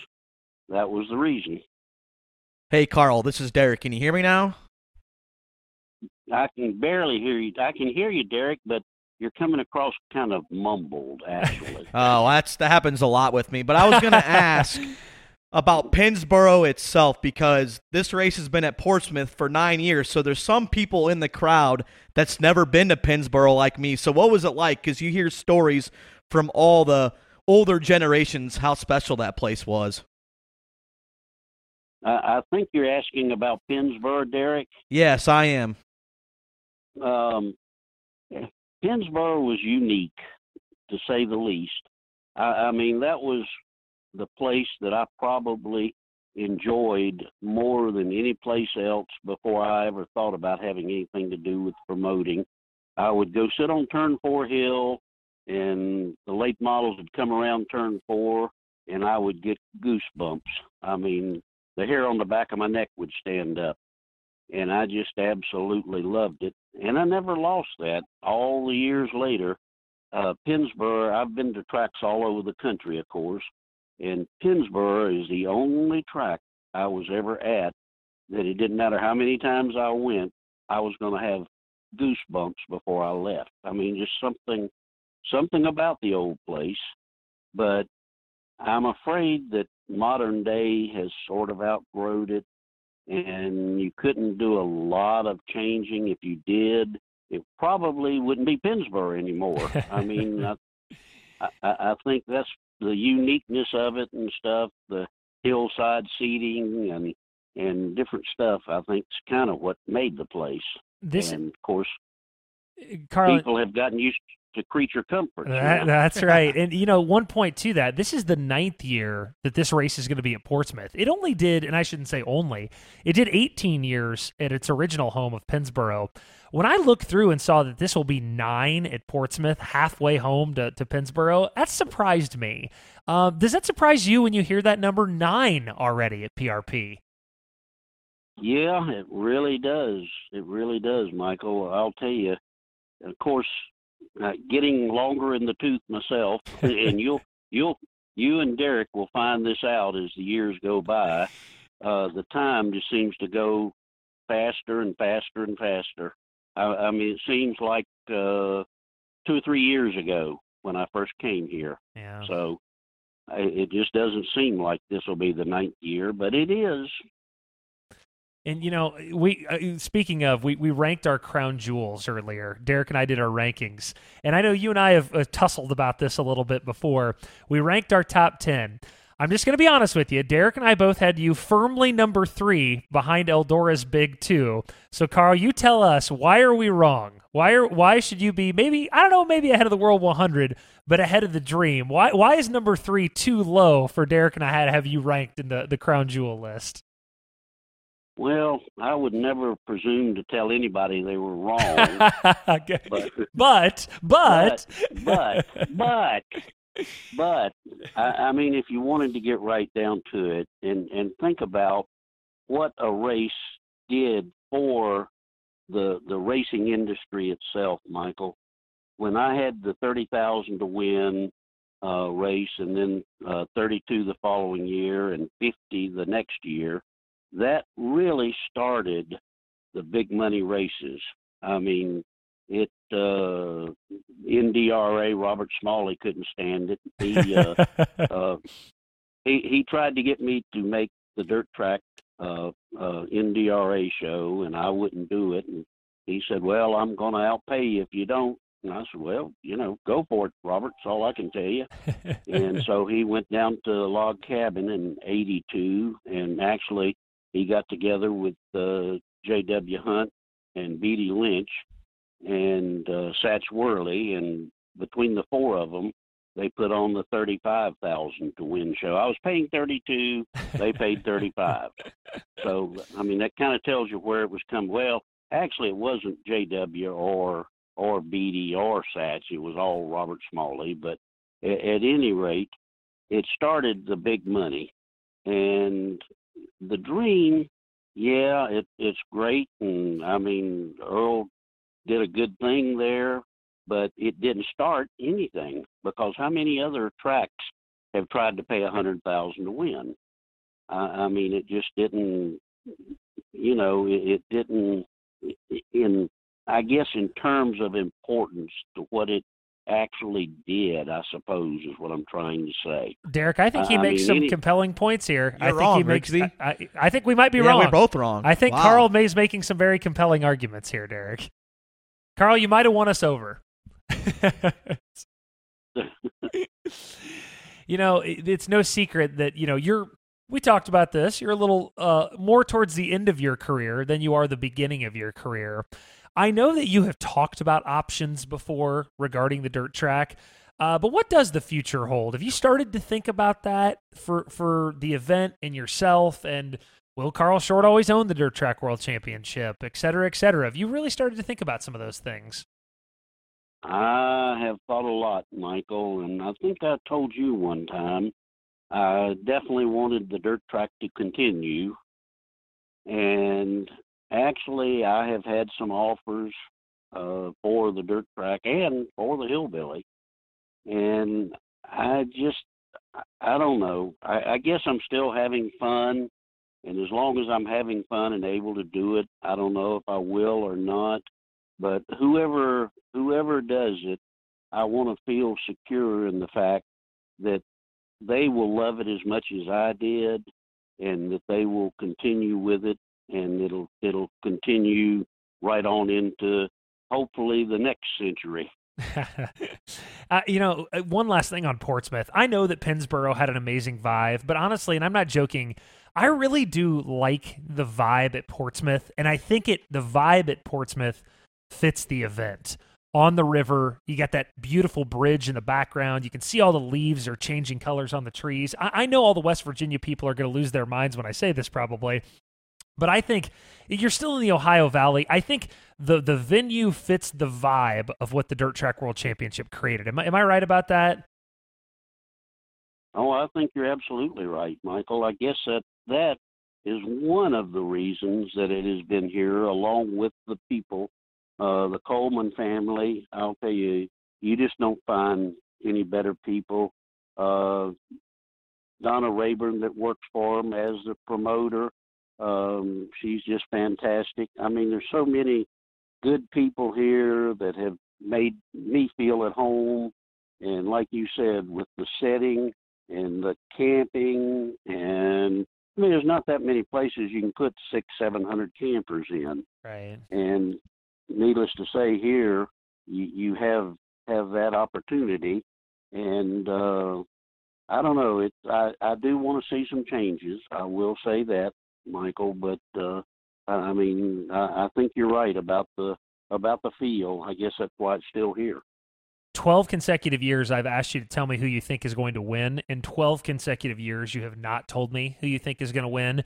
that was the reason. Hey, Carl, this is Derek. Can you hear me now? I can barely hear you. I can hear you, Derek, but you're coming across kind of mumbled, actually. [laughs] Oh, that's that happens a lot with me. But I was going [laughs] to ask about Pennsboro itself because this race has been at Portsmouth for nine years. So there's some people in the crowd that's never been to Pennsboro like me. So what was it like? Because you hear stories from all the older generations how special that place was. I, I think you're asking about Pennsboro, Derek. Yes, I am. Um, Pennsboro was unique, to say the least. I, I mean, that was the place that I probably enjoyed more than any place else before I ever thought about having anything to do with promoting. I would go sit on turn four hill, and the late models would come around turn four, and I would get goosebumps. I mean, the hair on the back of my neck would stand up and I just absolutely loved it. And I never lost that. All the years later, uh, Pennsboro, I've been to tracks all over the country, of course, and Pennsboro is the only track I was ever at that it didn't matter how many times I went, I was going to have goosebumps before I left. I mean, just something, something about the old place. But I'm afraid that modern day has sort of outgrown it and you couldn't do a lot of changing. If you did, it probably wouldn't be Pennsboro anymore. I mean, [laughs] I, I, I think that's the uniqueness of it and stuff. The hillside seating and and different stuff. I think is kind of what made the place. This, and of course, eh, Carl, people have gotten used to creature comforts. That, that's [laughs] right. And, you know, one point to that this is the ninth year that this race is going to be at Portsmouth. It only did, and I shouldn't say only, it did 18 years at its original home of Pennsboro. When I looked through and saw that this will be nine at Portsmouth, halfway home to, to Pennsboro, that surprised me. Um, does that surprise you when you hear that number nine already at PRP? Yeah, it really does. It really does, Michael. I'll tell you. Of course, uh, getting longer in the tooth myself, [laughs] and you'll you'll you and Derek will find this out as the years go by. Uh, the time just seems to go faster and faster and faster. I, I mean, it seems like uh, two or three years ago when I first came here. Yeah. So it just doesn't seem like this will be the ninth year, but it is. And you know, we uh, speaking of, we we ranked our crown jewels earlier. Derek and I did our rankings, and I know you and I have uh, tussled about this a little bit before. We ranked our top ten. I'm just going to be honest with you. Derek and I both had you firmly number three behind Eldora's big two. So, Carl, you tell us why are we wrong? Why are why should you be maybe I don't know maybe ahead of the World 100, but ahead of the Dream? Why why is number three too low for Derek and I to have you ranked in the the crown jewel list? Well, I would never presume to tell anybody they were wrong. [laughs] okay. but, but, but, but, but, [laughs] but, I, I mean, if you wanted to get right down to it and and think about what a race did for the the racing industry itself, Michael. When I had the thirty thousand to win uh, race, and then uh, thirty two the following year, and fifty the next year that really started the big money races. I mean, it uh NDRA Robert Smalley couldn't stand it. He uh, uh [laughs] he he tried to get me to make the dirt track uh uh NDRA show and I wouldn't do it and he said, "Well, I'm going to outpay you if you don't." And I said, "Well, you know, go for it, Robert. That's all I can tell you." and [laughs] so he went down to Log Cabin in '82, and actually he got together with uh, J.W. Hunt and Beatty Lynch and uh, Satch Worley, and between the four of them, they put on the thirty-five thousand to win show. I was paying thirty-two; they paid thirty-five. [laughs] so, I mean, that kind of tells you where it was coming. Well, actually, it wasn't J.W. or or Beatty or Satch; it was all Robert Smalley. But at, at any rate, it started the big money, and the dream, yeah, it, it's great, and I mean Earl did a good thing there, but it didn't start anything because how many other tracks have tried to pay a hundred thousand to win? I, I mean, it just didn't. You know, it, it didn't. In I guess in terms of importance to what it actually did, I suppose, is what I'm trying to say. Derek, I think he I makes mean, some any- compelling points here. You're I think wrong, he makes. I, I, I think we might be Yeah, wrong. we're both wrong. I think Wow. Carl May's making some very compelling arguments here, Derek. Carl, you might have won us over. [laughs] you know, it- it's no secret that you know you're. We talked about this. You're a little uh, more towards the end of your career than you are the beginning of your career. I know that you have talked about options before regarding the dirt track, uh, but what does the future hold? Have you started to think about that for for the event and yourself? And will Carl Short always own the dirt track world championship, et cetera, et cetera? Have you really started to think about some of those things? I have thought a lot, Michael, and I think I told you one time I definitely wanted the dirt track to continue. And actually, I have had some offers uh, for the dirt track and for the hillbilly. And I just, I don't know. I, I guess I'm still having fun. And as long as I'm having fun and able to do it, I don't know if I will or not. But whoever whoever does it, I want to feel secure in the fact that they will love it as much as I did, and that they will continue with it, and it'll it'll continue right on into hopefully the next century. [laughs] uh, you know, uh, one last thing on Portsmouth. I know that Pennsboro had an amazing vibe, but honestly, and I'm not joking, I really do like the vibe at Portsmouth, and I think it the vibe at Portsmouth fits the event. On the river, you got that beautiful bridge in the background. You can see all the leaves are changing colors on the trees. I, I know all the West Virginia people are going to lose their minds when I say this, probably, but I think you're still in the Ohio Valley. I think the the venue fits the vibe of what the Dirt Track World Championship created. Am I am I right about that? Oh, I think you're absolutely right, Michael. I guess that that is one of the reasons that it has been here, along with the people, uh, the Coleman family. I'll tell you, you just don't find any better people. Uh, Donna Rayburn that works for them as the promoter. Um, she's just fantastic. I mean, there's so many good people here that have made me feel at home. And like you said, with the setting and the camping, and I mean, there's not that many places you can put six, seven hundred campers in. Right. And needless to say, here you, you have have that opportunity, and uh, I don't know. It I I do want to see some changes. I will say that, Michael. But uh, I mean, I, I think you're right about the about the feel. I guess that's why it's still here. 12 consecutive years I've asked you to tell me who you think is going to win. In 12 consecutive years, you have not told me who you think is going to win.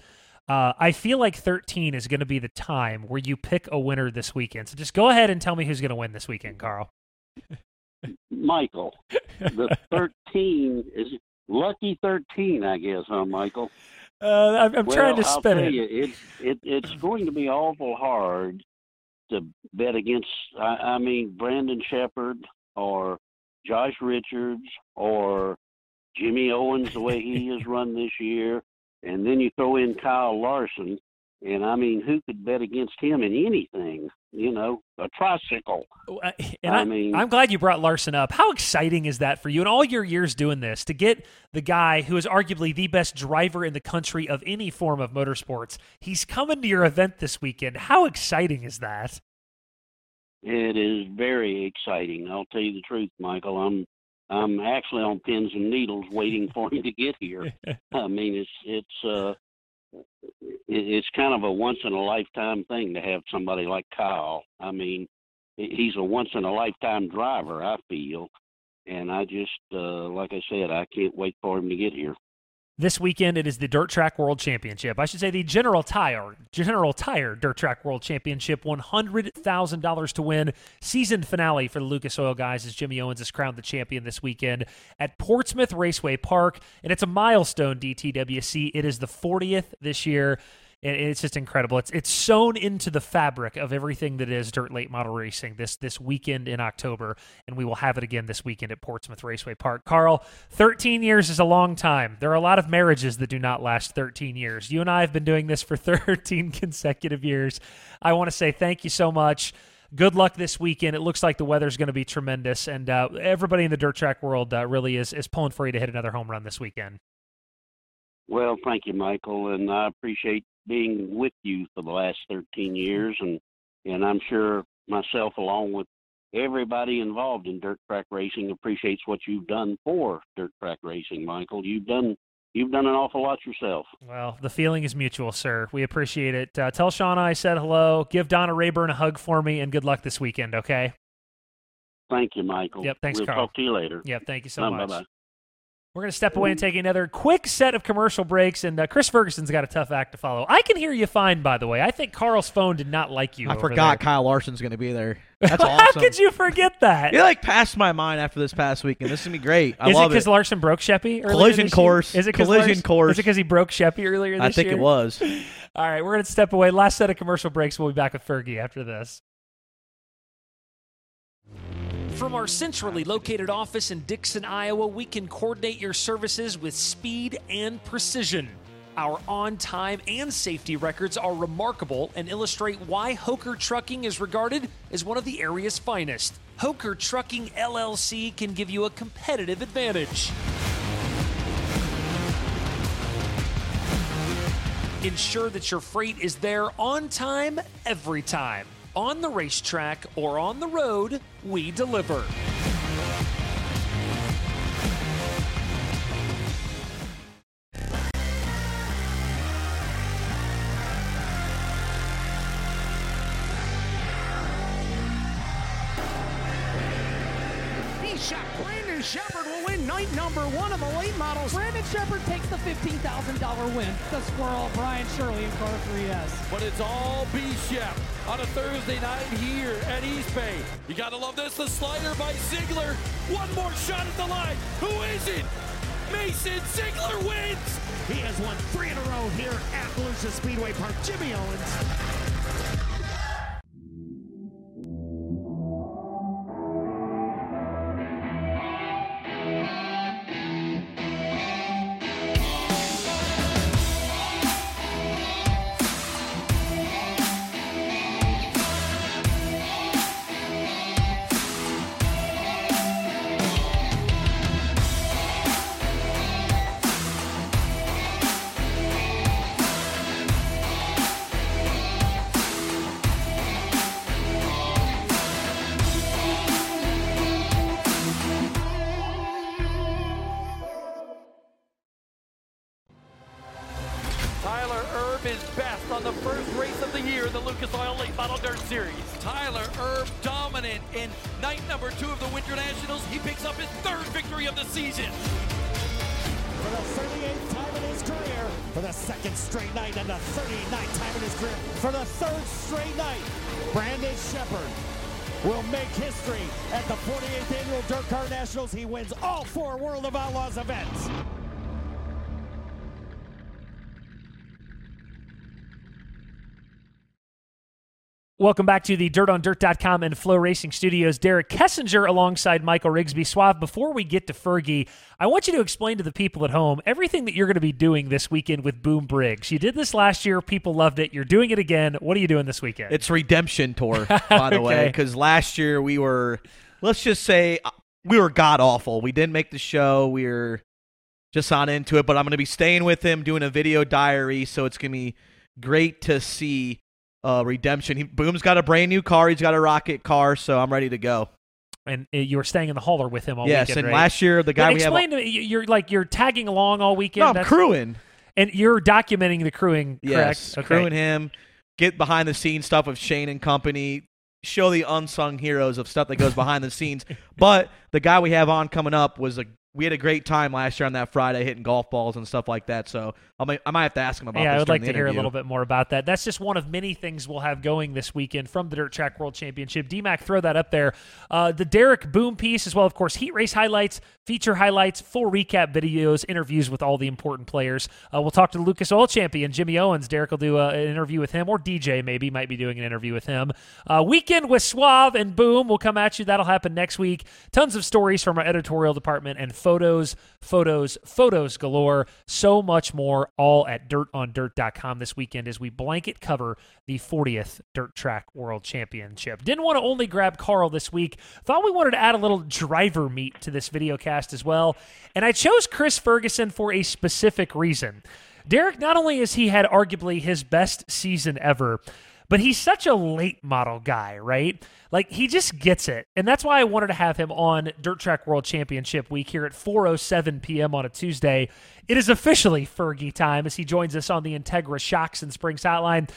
Uh, I feel like 13 is going to be the time where you pick a winner this weekend. So just go ahead and tell me who's going to win this weekend, Carl. Michael, the [laughs] 13 is lucky 13, I guess, huh, Michael? Uh, I'm, I'm well, trying to spin it. You, it, it. It's going to be awful hard to bet against. I, I mean, Brandon Sheppard or Josh Richards or Jimmy Owens, the way he [laughs] has run this year, and then you throw in Kyle Larson, and I mean, who could bet against him in anything? You know, a tricycle. Uh, [laughs] And I, I mean- I'm glad you brought Larson up. How exciting is that for you? In all your years doing this, to get the guy who is arguably the best driver in the country of any form of motorsports, he's coming to your event this weekend. How exciting is that? It is very exciting. I'll tell you the truth, Michael. I'm I'm actually on pins and needles waiting for him to get here. [laughs] I mean, it's it's uh, it's kind of a once in a lifetime thing to have somebody like Kyle. I mean, he's a once in a lifetime driver. I feel, and I just uh, like I said, I can't wait for him to get here. This weekend, it is the Dirt Track World Championship. I should say the General Tire General Tire Dirt Track World Championship. One hundred thousand dollars to win. Season finale for the Lucas Oil guys as Jimmy Owens is crowned the champion this weekend at Portsmouth Raceway Park, and it's a milestone DTWC. It is the fortieth this year. And it's just incredible. It's it's sewn into the fabric of everything that is dirt late model racing this this weekend in October, and we will have it again this weekend at Portsmouth Raceway Park. Carl, 13 years is a long time. There are a lot of marriages that do not last 13 years. You and I have been doing this for [laughs] 13 consecutive years. I want to say thank you so much. Good luck this weekend. It looks like the weather's going to be tremendous, and uh, everybody in the dirt track world uh, really is is pulling for you to hit another home run this weekend. Well, thank you, Michael, and I appreciate being with you for the last 13 years, and and I'm sure myself, along with everybody involved in dirt track racing, appreciates what you've done for dirt track racing, Michael. You've done you've done an awful lot yourself. Well, the feeling is mutual, sir. We appreciate it. Uh, tell Shauna I said hello. Give Donna Rayburn a hug for me, and good luck this weekend. Okay. Thank you, Michael. Yep, thanks, we'll Carl. talk to you later. Yep, thank you so Bye, much. Bye-bye. We're going to step away and take another quick set of commercial breaks, and uh, Chris Ferguson's got a tough act to follow. I can hear you fine, by the way. I think Carl's phone did not like you. I forgot there. Kyle Larson's going to be there. [laughs] That's awesome. How could you forget that? It like passed my mind after this past weekend. This is gonna be great. I is it because. Larson broke Sheppy? Collision course. Year? Is it Collision Larson- course. Is it because he broke Sheppy earlier this I think year? it was. [laughs] All right, we're going to step away. Last set of commercial breaks. We'll be back with Fergie after this. From our centrally located office in Dixon, Iowa, we can coordinate your services with speed and precision. Our on time and safety records are remarkable and illustrate why Hoker Trucking is regarded as one of the area's finest. Hoker Trucking LLC can give you a competitive advantage. Ensure that your freight is there on time every time. On the racetrack or on the road, we deliver. The. Brandon Sheppard takes the $15,000 win. The squirrel, Brian Shirley in car 3S. But it's all B Shep on a Thursday night here at East Bay. You gotta love this. The slider by Ziegler. One more shot at the line. Who is it? Mason Ziegler wins. He has won three in a row here at Volusia Speedway Park. Jimmy Owens. Welcome back to the DirtOnDirt.com and FloRacing Studios. Derek Kessinger alongside Michael Rigsby. Suave, before we get to Fergie, I want you to explain to the people at home everything that you're going to be doing this weekend with Boom Briggs. You did this last year. People loved it. You're doing it again. What are you doing this weekend? It's Redemption Tour, [laughs] by the way, because last year we were, let's just say, we were god awful. We didn't make the show. We were just not into it. But I'm going to be staying with him, doing a video diary, so it's going to be great to see uh, Redemption. He, Boom's got a brand new car. He's got a rocket car, so I'm ready to go. and uh, you were staying in the hauler with him all yes, weekend. and right? last year the guy Then we have. to me. you- You're like you're tagging along all weekend. No, I'm That's- crewing. and you're documenting the crewing. Yes, correct? crewing him, get behind the scenes stuff of Shane and company, show the unsung heroes of stuff that goes behind the scenes. [laughs] But the guy we have on coming up was a we had a great time last year on that Friday hitting golf balls and stuff like that. So I might I might have to ask him about. Yeah, I would like to hear a little bit more about that. That's just one of many things we'll have going this weekend from the Dirt Track World Championship. DMAC, throw that up there. Uh, the Derek Boom piece, as well, of course, heat race highlights, feature highlights, full recap videos, interviews with all the important players. Uh, we'll talk to the Lucas Oil champion, Jimmy Owens. Derek will do uh, an interview with him, or DJ maybe might be doing an interview with him. Uh, weekend with Suave and Boom will come at you. That'll happen next week. Tons of stories from our editorial department and photos, photos, photos galore. So much more, all at dirtondirt.com this weekend as we blanket cover the 40th Dirt Track World Championship. Didn't want to only grab Carl this week. Thought we wanted to add a little driver meat to this video cast as well. And I chose Chris Ferguson for a specific reason. Derek, not only has he had arguably his best season ever, but he's such a late model guy, right? Like he just gets it. And that's why I wanted to have him on Dirt Track World Championship week here at 4:07 p.m. on a Tuesday. It is officially Fergie time as he joins us on the Integra Shocks and Springs hotline.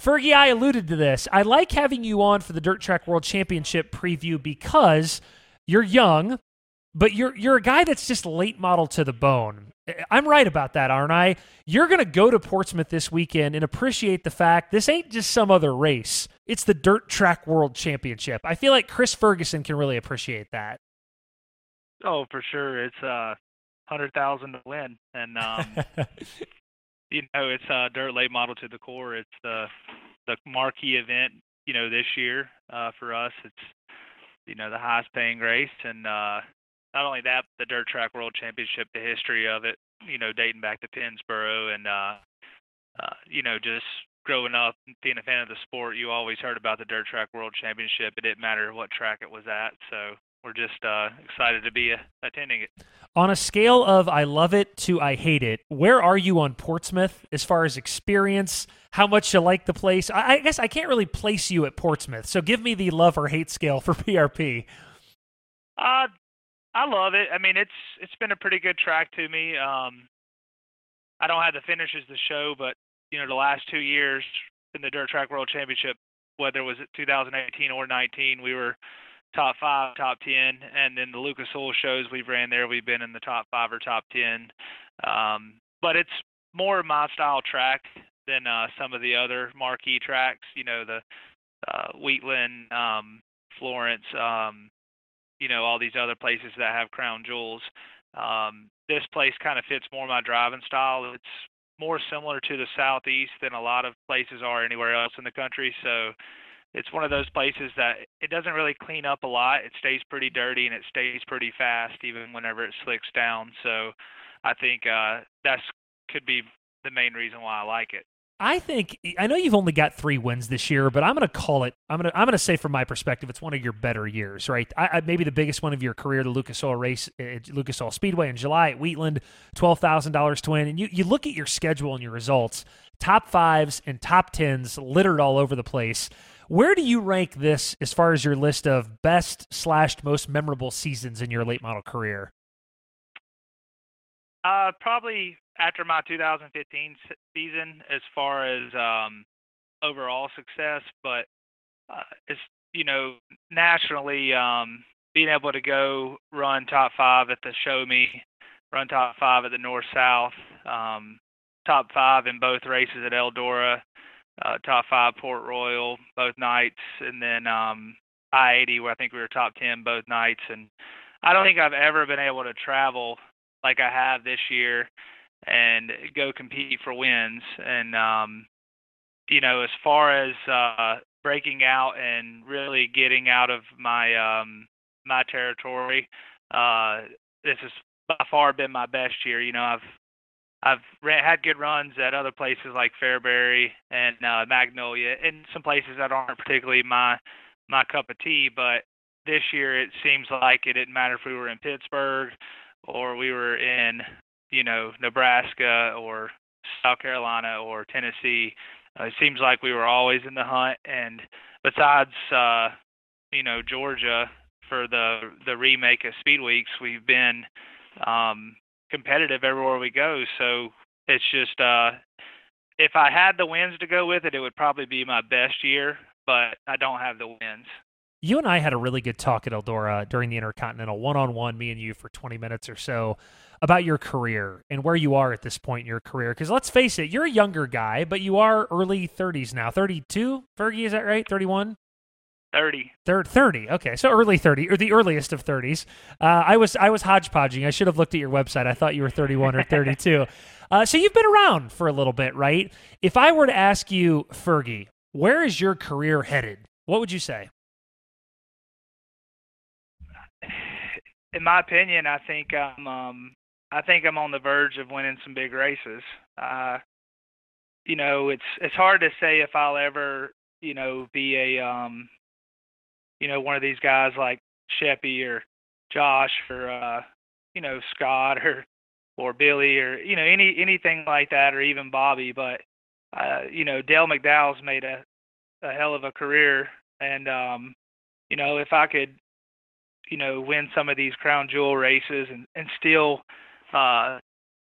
Fergie, I alluded to this. I like having you on for the Dirt Track World Championship preview because you're young, but you're you're a guy that's just late model to the bone. I'm right about that, aren't I? You're going to go to Portsmouth this weekend and appreciate the fact this ain't just some other race. It's the Dirt Track World Championship. I feel like Chris Ferguson can really appreciate that. Oh, for sure. It's uh hundred thousand to win, and um, [laughs] you know it's uh, dirt late model to the core. It's the the marquee event. You know this year uh, for us, it's you know the highest paying race, and uh, not only that, the Dirt Track World Championship, the history of it. You know, dating back to Pennsboro, and uh, uh, you know just growing up being a fan of the sport, you always heard about the Dirt Track World Championship. It didn't matter what track it was at. So we're just uh, excited to be uh, attending it. On a scale of I love it to I hate it, where are you on Portsmouth as far as experience? How much you like the place? I, I guess I can't really place you at Portsmouth, so give me the love or hate scale for [laughs] PRP. Uh, I love it. I mean, it's it's been a pretty good track to me. Um, I don't have the finishes to show, but you know, the last two years in the Dirt Track World Championship, whether it was 2018 or 19, we were top five, top ten, and then the Lucas Oil shows we've ran there, we've been in the top five or top ten. Um, but it's more my style track than uh, some of the other marquee tracks. You know, the uh, Wheatland, um, Florence, um, you know, all these other places that have crown jewels. Um, this place kind of fits more my driving style. It's more similar to the southeast than a lot of places are anywhere else in the country. So it's one of those places that it doesn't really clean up a lot. It stays pretty dirty and it stays pretty fast even whenever it slicks down. So I think uh that's could be the main reason why I like it. I think I know you've only got three wins this year, but I'm going to call it. I'm going to I'm going to say from my perspective, it's one of your better years, right? I, I, maybe the biggest one of your career, the Lucas Oil race, uh, Lucas Oil Speedway in July at Wheatland, twelve thousand dollars to win, and you you look at your schedule and your results, top fives and top tens littered all over the place. Where do you rank this as far as your list of best slash most memorable seasons in your late model career? Uh, probably after my 2015 season, as far as um, overall success, but uh, it's you know nationally um, being able to go run top five at the Show Me, run top five at the North South, um, top five in both races at Eldora, uh, top five Port Royal both nights, and then um, I-80 where I think we were top ten both nights, and I don't think I've ever been able to travel like I have this year and go compete for wins. And um, you know, as far as uh, breaking out and really getting out of my um, my territory, uh, this has by far been my best year. You know, I've I've ran, had good runs at other places like Fairbury and uh, Magnolia, and some places that aren't particularly my my cup of tea. But this year, it seems like it didn't matter if we were in Pittsburgh or we were in, you know, Nebraska or South Carolina or Tennessee. Uh, it seems like we were always in the hunt. And besides, uh, you know, Georgia for the the remake of Speed Weeks, we've been um, competitive everywhere we go. So it's just, uh, if I had the wins to go with it, it would probably be my best year. But I don't have the wins you and I had a really good talk at Eldora during the Intercontinental one on one, me and you for 20 minutes or so about your career and where you are at this point in your career. Because let's face it, you're a younger guy, but you are early 30s now. 32, Fergie, is that right? 31? 30. 30. Okay, so early 30 or the earliest of 30s. Uh, I was I was hodgepodging. I should have looked at your website. I thought you were 31 or 32. [laughs] uh, so you've been around for a little bit, right? If I were to ask you, Fergie, where is your career headed? What would you say? [sighs] in my opinion, I think I'm um I think I'm on the verge of winning some big races. Uh you know, it's it's hard to say if I'll ever, you know, be a um you know, one of these guys like Sheppy or Josh or uh you know, Scott or or Billy or you know, any anything like that or even Bobby, but uh, you know, Dale McDowell's made a a hell of a career and um you know, if I could you know, win some of these crown jewel races and and still, uh,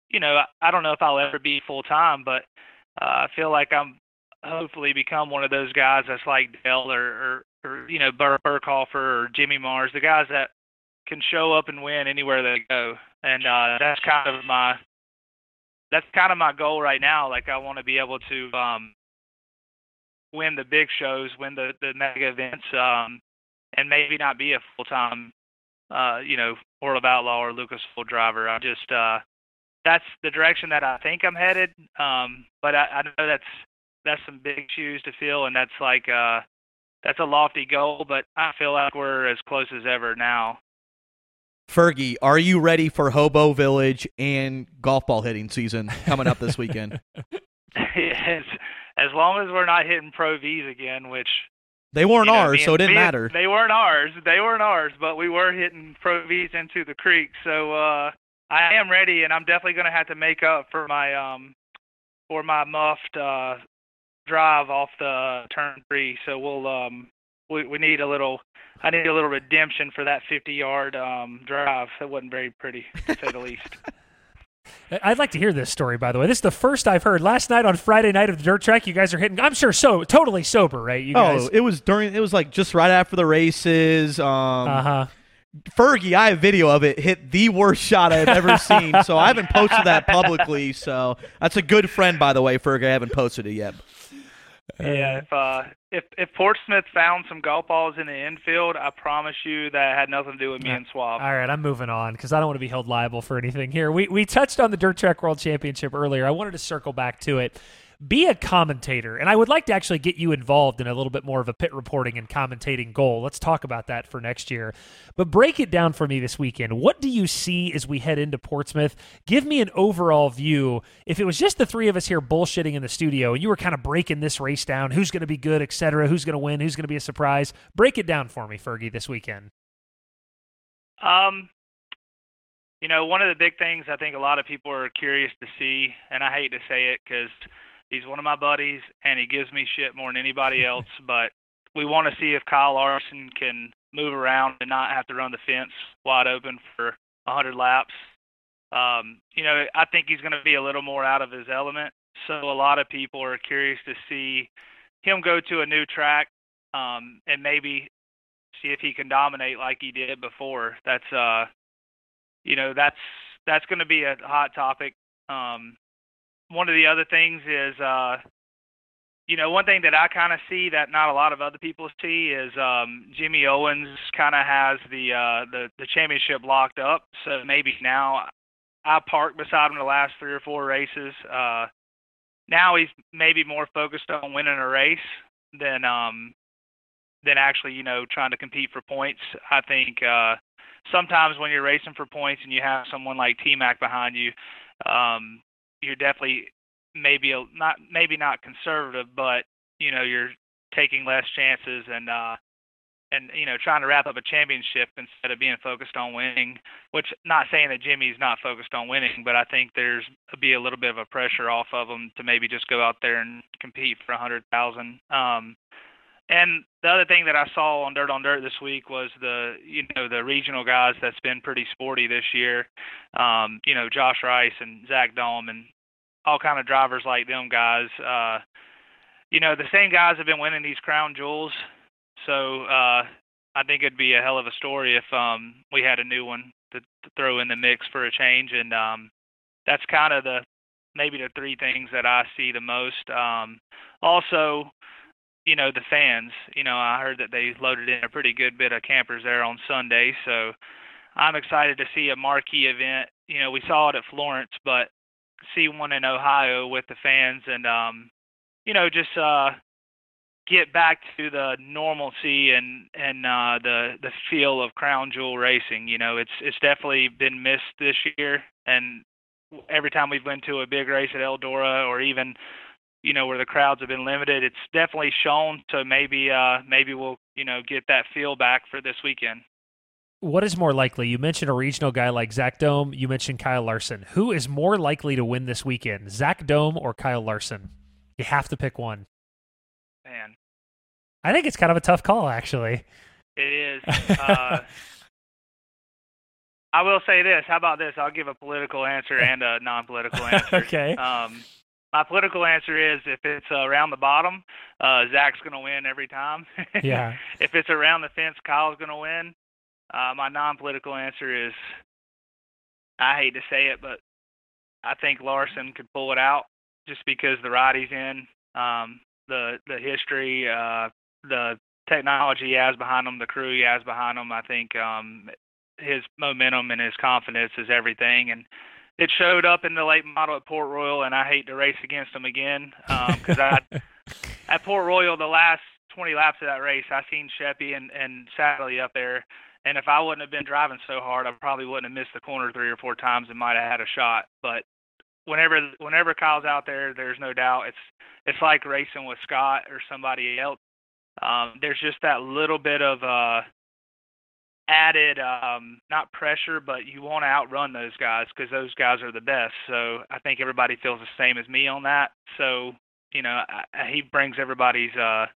you know, I, I don't know if I'll ever be full time, but uh, I feel like I'm hopefully become one of those guys that's like Dale or or, or you know Bur Birkhofer or Jimmy Mars, the guys that can show up and win anywhere they go, and uh, that's kind of my that's kind of my goal right now. Like I want to be able to um, win the big shows, win the the mega events, um, and maybe not be a full time, uh, you know, World of Outlaw or Lucas Oil driver. I just uh, that's the direction that I think I'm headed. Um, but I, I know that's that's some big shoes to fill, and that's like uh, that's a lofty goal. But I feel like we're as close as ever now. Fergie, are you ready for Hobo Village and golf ball hitting season coming up this weekend? [laughs] yes, as long as we're not hitting Pro V's again, which They weren't you know, ours, so it didn't matter. They weren't ours. They weren't ours, but we were hitting Pro V's into the creek. So uh, I am ready, and I'm definitely going to have to make up for my um for my muffed uh, drive off the turn three. So we'll um we we need a little. I need a little redemption for that 50 yard um drive. That wasn't very pretty, to say the least. [laughs] I'd like to hear this story, by the way. This is the first I've heard. Last night on Friday night of the dirt track, you guys are hitting. I'm sure so totally sober, right? You guys. Oh, it was during. It was like just right after the races. Um, Uh huh. Fergie, I have video of it. Hit the worst shot I've ever [laughs] seen. So I haven't posted that publicly. So that's a good friend, by the way, Fergie. I haven't posted it yet. Yeah, if uh, if if Portsmouth found some golf balls in the infield, I promise you that had nothing to do with me and Swab. All right, I'm moving on because I don't want to be held liable for anything here. We we touched on the Dirt Track World Championship earlier. I wanted to circle back to it. Be a commentator, and I would like to actually get you involved in a little bit more of a pit reporting and commentating goal. Let's talk about that for next year. But break it down for me this weekend. What do you see as we head into Portsmouth? Give me an overall view. If it was just the three of us here bullshitting in the studio, and you were kind of breaking this race down, who's going to be good, etc., who's going to win, who's going to be a surprise, break it down for me, Fergie, this weekend. Um, you know, one of the big things I think a lot of people are curious to see, and I hate to say it because he's one of my buddies and he gives me shit more than anybody else, [laughs] but we want to see if Kyle Larson can move around and not have to run the fence wide open for 100 laps. Um, you know, I think he's going to be a little more out of his element. So a lot of people are curious to see him go to a new track um, and maybe see if he can dominate like he did before. That's uh, you know, that's that's going to be a hot topic. Um, one of the other things is, uh, you know, one thing that I kind of see that not a lot of other people see is um, Jimmy Owens kind of has the uh, the the championship locked up. So maybe now I parked beside him the last three or four races. Uh, now he's maybe more focused on winning a race than um, than actually, you know, trying to compete for points. I think uh, sometimes when you're racing for points and you have someone like T-Mac behind you, um, you're definitely maybe a, not maybe not conservative, but you know you're taking less chances and uh, and you know trying to wrap up a championship instead of being focused on winning. Which not saying that Jimmy's not focused on winning, but I think there's be a little bit of a pressure off of him to maybe just go out there and compete for a hundred thousand. Um, and the other thing that I saw on Dirt on Dirt this week was the you know the regional guys that's been pretty sporty this year. Um, you know Josh Rice and Zack Dohm and all kind of drivers like them guys. Uh, you know the same guys have been winning these crown jewels, so uh, I think it'd be a hell of a story if um, we had a new one to, to throw in the mix for a change. And um, that's kind of the maybe the three things that I see the most. Um, also, you know the fans. You know I heard that they loaded in a pretty good bit of campers there on Sunday, so I'm excited to see a marquee event. You know we saw it at Florence, but see one in Ohio with the fans and um, you know just uh, get back to the normalcy and and uh, the the feel of crown jewel racing. You know it's it's definitely been missed this year, and every time we've been to a big race at Eldora or even you know where the crowds have been limited it's definitely shown so maybe uh maybe we'll you know get that feel back for this weekend What is more likely? You mentioned a regional guy like Zack Dohm. You mentioned Kyle Larson. Who is more likely to win this weekend, Zack Dohm or Kyle Larson? You have to pick one. man I think it's kind of a tough call, actually. it is [laughs] uh I will say this. How about this? I'll give a political answer and a non-political [laughs] answer. Okay. Um, my political answer is if it's around the bottom, uh, Zach's going to win every time. [laughs] Yeah. if it's around the fence, Kyle's going to win. Uh, my non-political answer is, I hate to say it, but I think Larson could pull it out just because the ride he's in, um, the the history, uh, the technology he has behind him, the crew he has behind him. I think um, his momentum and his confidence is everything, and it showed up in the late model at Port Royal. And I hate to race against him again because I [laughs] at Port Royal the last 20 laps of that race, I seen Sheppy and and Sadly up there. And if I wouldn't have been driving so hard, I probably wouldn't have missed the corner three or four times and might have had a shot. But whenever whenever Kyle's out there, there's no doubt it's it's like racing with Scott or somebody else um, there's just that little bit of uh, added um, not pressure, but you want to outrun those guys because those guys are the best. So I think everybody feels the same as me on that. So you know I, he brings everybody's uh,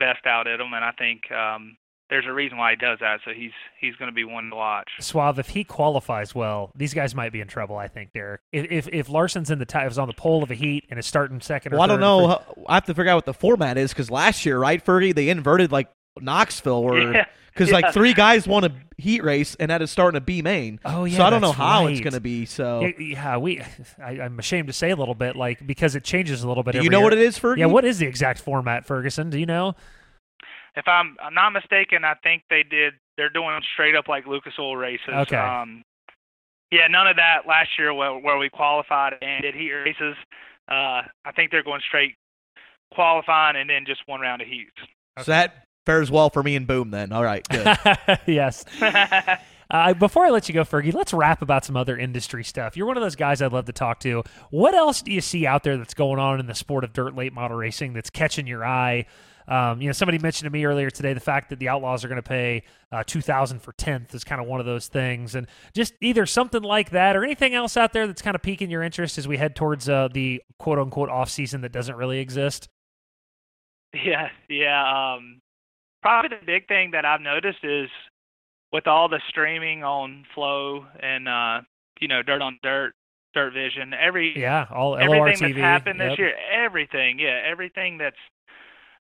best out at them, and I think um, there's a reason why he does that. So he's he's going to be one to watch. Suave, if he qualifies well, these guys might be in trouble. I think, Derek. If if, if Larson's in the t- is on the pole of a heat and is starting second or Well, I don't know. for- how- I have to figure out what the format is because last year, right, Fergie, they inverted like Knoxville, where [laughs] Yeah, because yeah. like three guys won a heat race and that is starting a B main. Oh yeah, so I don't know that's how it's going to be. So Yeah, yeah, we. I, I'm ashamed to say a little bit, like because it changes a little bit. Do you know year. what it is, Fergie? Yeah, what is the exact format, Ferguson? Do you know? If I'm I'm not mistaken, I think they did. They're doing straight up like Lucas Oil races. Okay. Um, yeah, none of that last year where, where we qualified and did heat races. Uh, I think they're going straight qualifying and then just one round of heats. so that fares well for me and Boom. Then all right, good. [laughs] yes. [laughs] Uh, before I let you go, Fergie, let's rap about some other industry stuff. You're one of those guys I'd love to talk to. What else do you see out there that's going on in the sport of dirt late model racing that's catching your eye? Um, you know, somebody mentioned to me earlier today the fact that the Outlaws are going to pay uh, two thousand for tenth is kind of one of those things, and just either something like that or anything else out there that's kind of piquing your interest as we head towards uh, the quote unquote off season that doesn't really exist. Yeah, yeah. Um, probably the big thing that I've noticed is with all the streaming on Flow and uh, you know Dirt on Dirt, Dirt Vision, every Yeah, all everything that's happened this yep. year, everything, yeah, everything that's.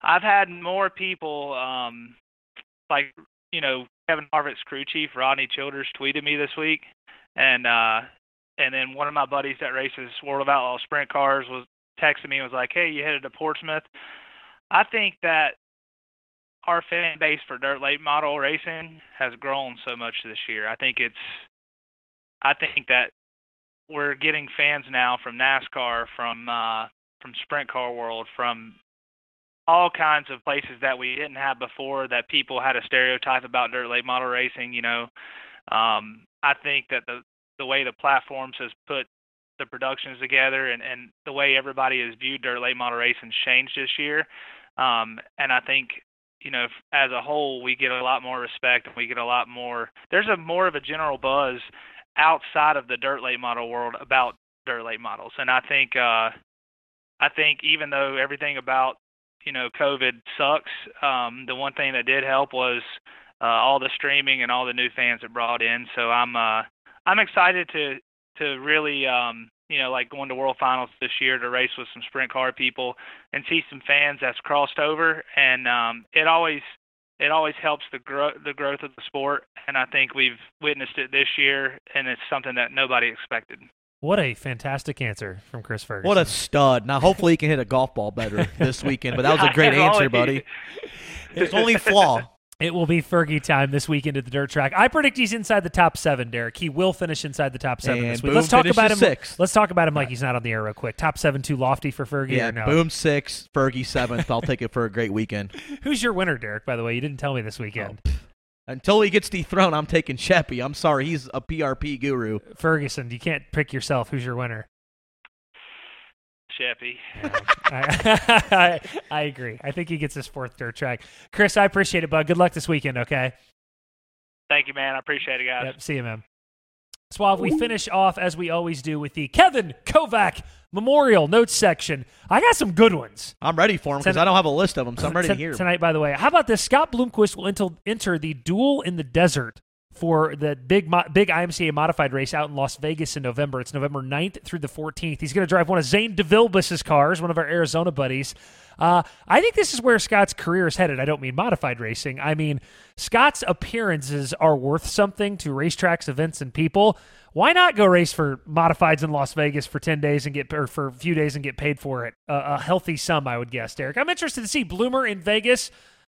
I've had more people, um, like you know Kevin Harvick's crew chief Rodney Childers tweeted me this week, and uh, and then one of my buddies that races World of Outlaw sprint cars was texting me and was like, "Hey, you headed to Portsmouth?" I think that our fan base for dirt late model racing has grown so much this year. I think it's I think that we're getting fans now from NASCAR, from uh from sprint car world, from all kinds of places that we didn't have before that people had a stereotype about dirt late model racing, you know. Um I think that the the way the platforms has put the productions together and, and the way everybody has viewed dirt late model racing changed this year. Um, and I think, you know, as a whole, we get a lot more respect and we get a lot more, there's a more of a general buzz outside of the dirt late model world about dirt late models. And I think, uh, I think even though everything about, you know, COVID sucks, um, the one thing that did help was, uh, all the streaming and all the new fans it brought in. So I'm, uh, I'm excited to, to really, um, you know, like going to World Finals this year to race with some sprint car people and see some fans that's crossed over, and um, it always it always helps the grow the growth of the sport, and I think we've witnessed it this year, and it's something that nobody expected. What a fantastic answer from Chris Ferguson. What a stud! Now, hopefully, he can hit a golf ball better [laughs] this weekend. But that was a great [laughs] answer, buddy. [laughs] His only flaw. It will be Fergie time this weekend at the dirt track. I predict he's inside the top seven, Derek. He will finish inside the top seven And this week. Boom Let's talk about him. sixth. Let's talk about him like he's not on the air real quick. Top seven too lofty for Fergie Yeah, or no? boom six, Fergie seventh. I'll take it for a great weekend. Who's your winner, Derek? By the way, you didn't tell me this weekend. Oh, Until he gets dethroned, I'm taking Sheppy. I'm sorry, he's a PRP guru. Ferguson, you can't pick yourself. Who's your winner? Sheppy. I, [laughs] I, I agree. I think he gets his fourth dirt track. Chris, I appreciate it, bud. Good luck this weekend. Okay. Thank you, man. I appreciate it, guys. Yep. See you, man. Suave, we finish off as we always do with the Kevin Kovac Memorial Notes section. I got some good ones. I'm ready for them because I don't have a list of them, so I'm ready to Ton- hear 'em. tonight. By the way, how about this? Scott Bloomquist will enter, enter the Duel in the Desert for the big big IMCA modified race out in Las Vegas in November. It's November 9th through the 14th. He's going to drive one of Zane DeVilbiss's cars, one of our Arizona buddies. Uh, I think this is where Scott's career is headed. I don't mean modified racing. I mean Scott's appearances are worth something to racetracks, events, and people. Why not go race for modifieds in Las Vegas for 10 days and get or for a few days and get paid for it? Uh, a healthy sum, I would guess, Derek. I'm interested to see Bloomer in Vegas.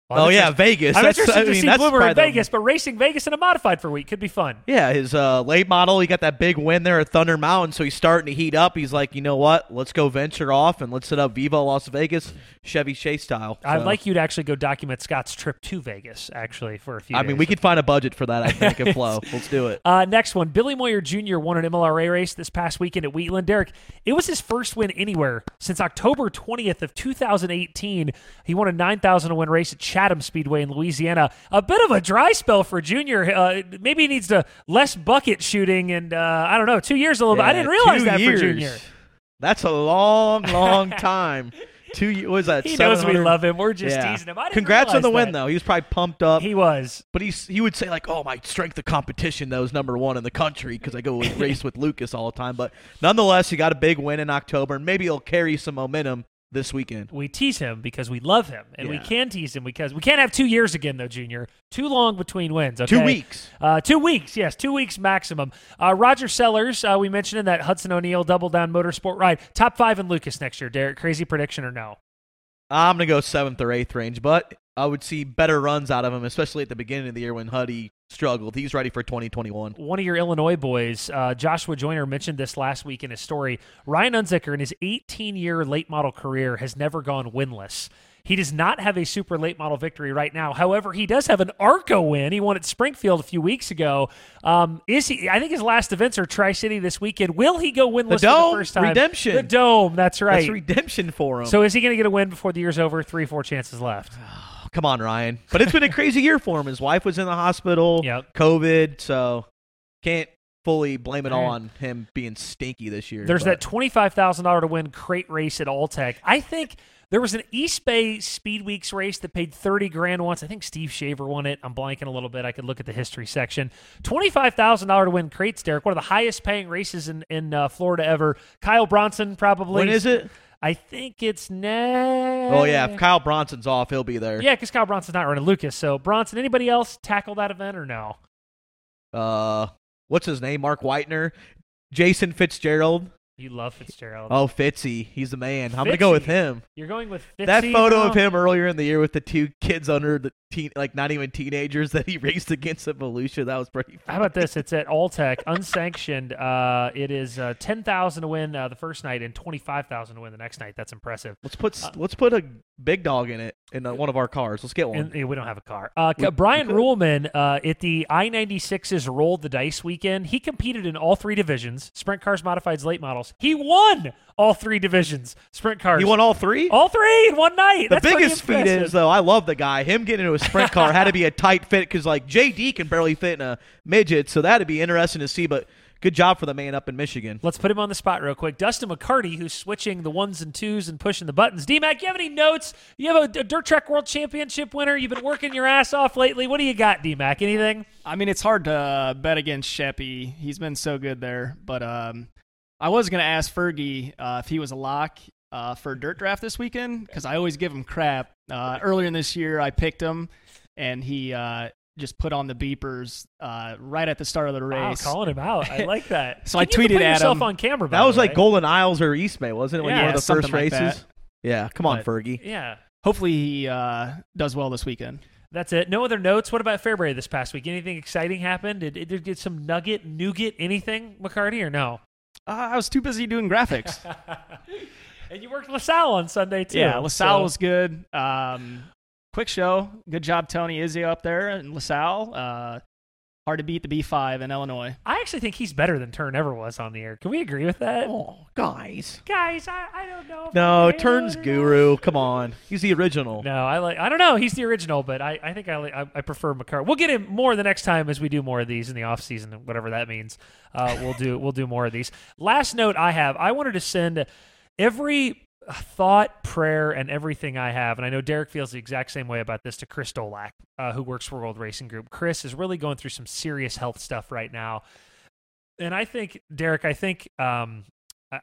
I'm Oh, yeah, Vegas. I'm That's- interested I to mean, see that's Bloomer in the- Vegas, but racing Vegas in a modified for a week could be fun. Yeah, his uh, late model, he got that big win there at Thunder Mountain, so he's starting to heat up. He's like, you know what? Let's go venture off and let's set up Viva Las Vegas, Chevy Chase style. I'd like you to actually go document Scott's trip to Vegas, actually, for a few I days. mean, we could find a budget for that, I think, at [laughs] Flow. Let's do it. Uh, next one, Billy Moyer Jr. won an MLRA race this past weekend at Wheatland. Derek, it was his first win anywhere since October 20th of 2018. He won a 9,000 to win race at Chatham Speedway in Louisiana. A bit of a dry spell for Junior. Uh, maybe he needs to less bucket shooting and uh, I don't know, two years a little bit. I didn't realize that years. for Junior. That's a long, long [laughs] time. Two ye- what was that? He knows we love him. We're just Yeah. teasing him. I didn't Congrats on the win, that. though. He was probably pumped up. He was. But he's he would say like, "Oh, my strength of competition though is number one in the country because I go [laughs] race with Lucas all the time." But nonetheless, he got a big win in October, and maybe he'll carry some momentum this weekend. We tease him because we love him, and we can tease him because we can't have two years again, though, Junior. Too long between wins. Two weeks. Uh, two weeks, yes, two weeks maximum. Uh, Roger Sellers, uh, we mentioned in that Hudson O'Neal double down motorsport ride. Top five in Lucas next year. Derek, crazy prediction or no? I'm gonna go seventh or eighth range, but I would see better runs out of him, especially at the beginning of the year when Huddy struggled. He's ready for 2021. One of your Illinois boys, uh, Joshua Joyner, mentioned this last week in his story. Ryan Unzicker, in his 18 year late model career, has never gone winless. He does not have a super late model victory right now. However, he does have an ARCO win. He won at Springfield a few weeks ago. Um, is he? I think his last events are Tri City this weekend. Will he go winless The for Dome, the first time? redemption. The Dome. That's right. That's redemption for him. So is he going to get a win before the year's over? Three, four chances left. [sighs] [sighs] Come on, Ryan. But it's been a crazy year for him. His wife was in the hospital, Yep. COVID, so can't fully blame it all right. on him being stinky this year. There's but- that twenty-five thousand dollar to win crate race at Alltech. I think there was an East Bay Speed Weeks race that paid thirty grand once. I think Steve Shaver won it. I'm blanking a little bit. I could look at the history section. Twenty-five thousand dollar to win crates, Derek. One of the highest paying races in in uh, Florida ever. Kyle Bronson probably. When is it? I think it's next. Oh yeah, if Kyle Bronson's off, he'll be there. Yeah, because Kyle Bronson's not running Lucas. So Bronson, anybody else tackle that event or no? Uh, what's his name? Mark Whitener, Jason Fitzgerald. You love Fitzgerald. Oh, Fitzy, he's the man. I'm gonna go with him. You're going with that photo of him earlier in the year with the two kids under the teen, like not even teenagers that he [laughs] raced against at Volusia. That was pretty. How about this? It's at Alltech, unsanctioned. Uh, it is uh, ten thousand to win uh, the first night and twenty five thousand to win the next night. That's impressive. Let's put let's put a big dog in it in uh, one of our cars. Let's get one. And, we don't have a car. Uh, We- Brian we. Ruhlman uh, at the I 96's Rolled the Dice weekend, he competed in all three divisions sprint cars, modifieds, late models. He won all three divisions sprint cars. He won all three. all three in one night. The That's biggest feat is though, I love the guy. Him getting into a sprint car had to be a tight fit because like JD can barely fit in a midget, so that'd be interesting to see. But good job for the man up in Michigan. Let's put him on the spot real quick. Dustin McCarty, who's switching the ones and twos and pushing the buttons. D Mac, you have any notes? You have a, a Dirt Track World Championship winner. You've been working your ass off lately. What do you got, D Mac? Anything? I mean, it's hard to uh, bet against Sheppy. He's been so good there. But um, I was going to ask Fergie uh, if he was a lock uh, for Dirt Track this weekend because I always give him crap. Uh, earlier in this year, I picked him, and he uh, just put on the beepers uh, right at the start of the race. Wow, race. calling him out. I like that. [laughs] So I Can you tweeted put at yourself him. on camera. by That was the like? Golden Isles or East Bay, wasn't it? When you Yeah, the something first like that. races. Yeah, come on, But- Fergie. Yeah. Hopefully, he uh, does well this weekend. That's it. No other notes. What about Fairbury this past week? Anything exciting happened? Did, did, did some nugget, nougat, anything, McCarty, or no? Uh, I was too busy doing graphics. [laughs] and you worked LaSalle on Sunday too. Yeah, LaSalle so- was good. Um, quick show. Good job, Tony Izzy up there in LaSalle. Uh, hard to beat the B5 in Illinois. I actually think he's better than Turn ever was on the air. Can we agree with that? Oh, guys. Guys, I, I don't know. if No, turns guru. Come on, he's the original. No, I like. I don't know. He's the original, but I, I think I, like, I I prefer McCarty. We'll get him more the next time as we do more of these in the off season, whatever that means. Uh, we'll do we'll do more of these. Last note I have. I wanted to send every thought, prayer, and everything I have, and I know Derek feels the exact same way about this to Chris Dolak, uh, who works for World Racing Group. Chris is really going through some serious health stuff right now, and I think Derek, I think um,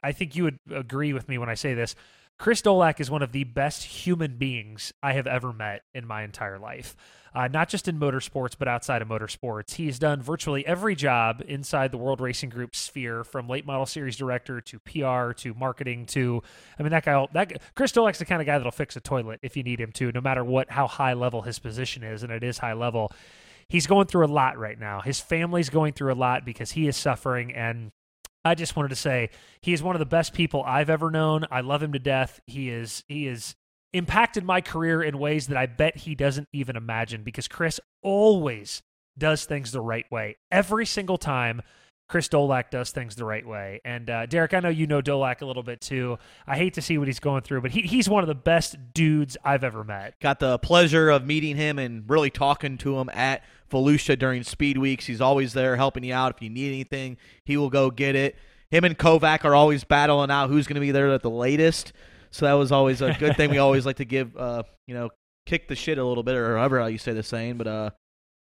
I- think you would agree with me when I say this. Chris Dolak is one of the best human beings I have ever met in my entire life. Uh, not just in motorsports, but outside of motorsports. He's done virtually every job inside the World Racing Group sphere, from late model series director to PR to marketing to. I mean, that guy. That Chris Dolak's the kind of guy that'll fix a toilet if you need him to, no matter what how high level his position is, and it is high level. He's going through a lot right now. His family's going through a lot because he is suffering and I just wanted to say he is one of the best people I've ever known. I love him to death. He is he is impacted my career in ways that I bet he doesn't even imagine because Chris always does things the right way. Every single time Chris Dolak does things the right way. And uh, Derek, I know you know Dolak a little bit too. I hate to see what he's going through, but he, he's one of the best dudes I've ever met. Got the pleasure of meeting him and really talking to him at Volusia during speed weeks. He's always there helping you out. If you need anything, he will go get it. Him and Kovac are always battling out who's going to be there at the latest. So that was always a good thing. We always like to give, uh, you know, kick the shit a little bit, or however you say the saying. But uh,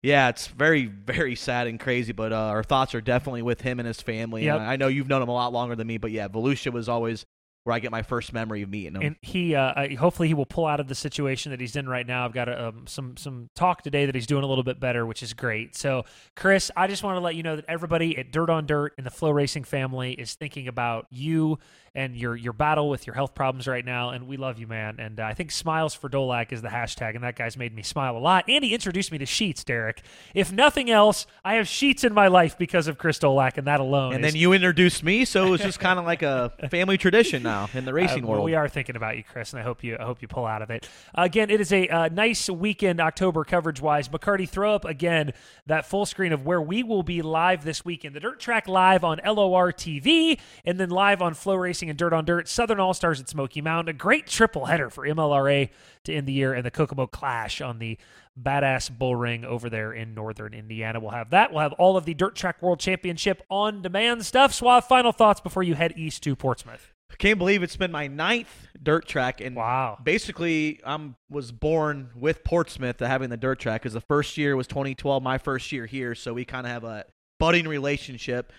yeah, it's very, very sad and crazy. But uh, our thoughts are definitely with him and his family. Yep. And I know you've known him a lot longer than me, but yeah, Volusia was always where I get my first memory of meeting him. And he, uh, I, hopefully, he will pull out of the situation that he's in right now. I've got a, um, some some talk today that he's doing a little bit better, which is great. So, Chris, I just want to let you know that everybody at Dirt on Dirt and the FloRacing family is thinking about you and your your battle with your health problems right now. And we love you, man. And uh, I think Smiles for Dolak is the hashtag, and that guy's made me smile a lot. And he introduced me to Sheets, Derek. If nothing else, I have Sheets in my life because of Chris Dolak, and that alone. and is- then you introduced me, so it was just kind of like a [laughs] family tradition now in the racing uh, world. We are thinking about you, Chris, and I hope you I hope you pull out of it. again, it is a uh, nice weekend October coverage wise. McCarty, throw up again that full screen of where we will be live this weekend. The Dirt Track live on LOR TV, and then live on FloRacing and Dirt on Dirt. Southern All Stars at Smoky Mountain. A great triple header for MLRA to end the year, and the Kokomo Clash on the badass bull ring over there in northern Indiana. We'll have that. We'll have all of the Dirt Track World Championship on demand stuff. Suave, final thoughts before you head east to Portsmouth. Can't believe it's been my ninth dirt track, and wow! Basically, I'm was born with Portsmouth having the dirt track because the first year was 2012, my first year here, so we kind of have a budding relationship.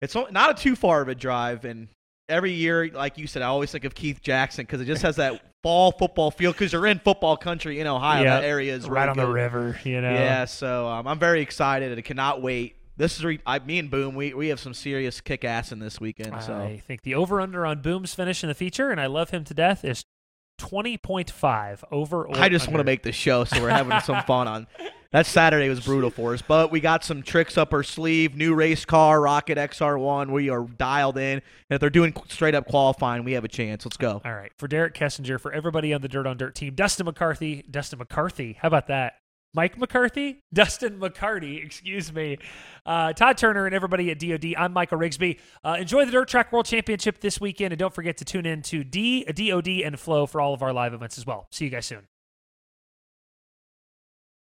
It's not a too far of a drive, and every year, like you said, I always think of Keith Jackson because it just has that fall football feel because you're in football country in Ohio. Yeah, that area is right really on the river, you know. Yeah, so um, I'm very excited and cannot wait. This is re- I, me and Boom. We we have some serious kick ass in this weekend. So I think the over under on Boom's finish in the feature, and I love him to death, is 20.5 over or I just want to make the show, so we're having some fun on. [laughs] That Saturday was brutal for us, but we got some tricks up our sleeve. New race car, Rocket XR1. We are dialed in, and if they're doing straight up qualifying, we have a chance. Let's go. All right. For Derek Kessinger, for everybody on the Dirt on Dirt team, Dustin McCarthy, Dustin McCarthy, how about that? Mike McCarthy, [laughs] Dustin McCarty, excuse me, uh, Todd Turner, and everybody at DoD. I'm Michael Rigsby. Uh, enjoy the Dirt Track World Championship this weekend, and don't forget to tune in to D, DoD and Flow for all of our live events as well. See you guys soon.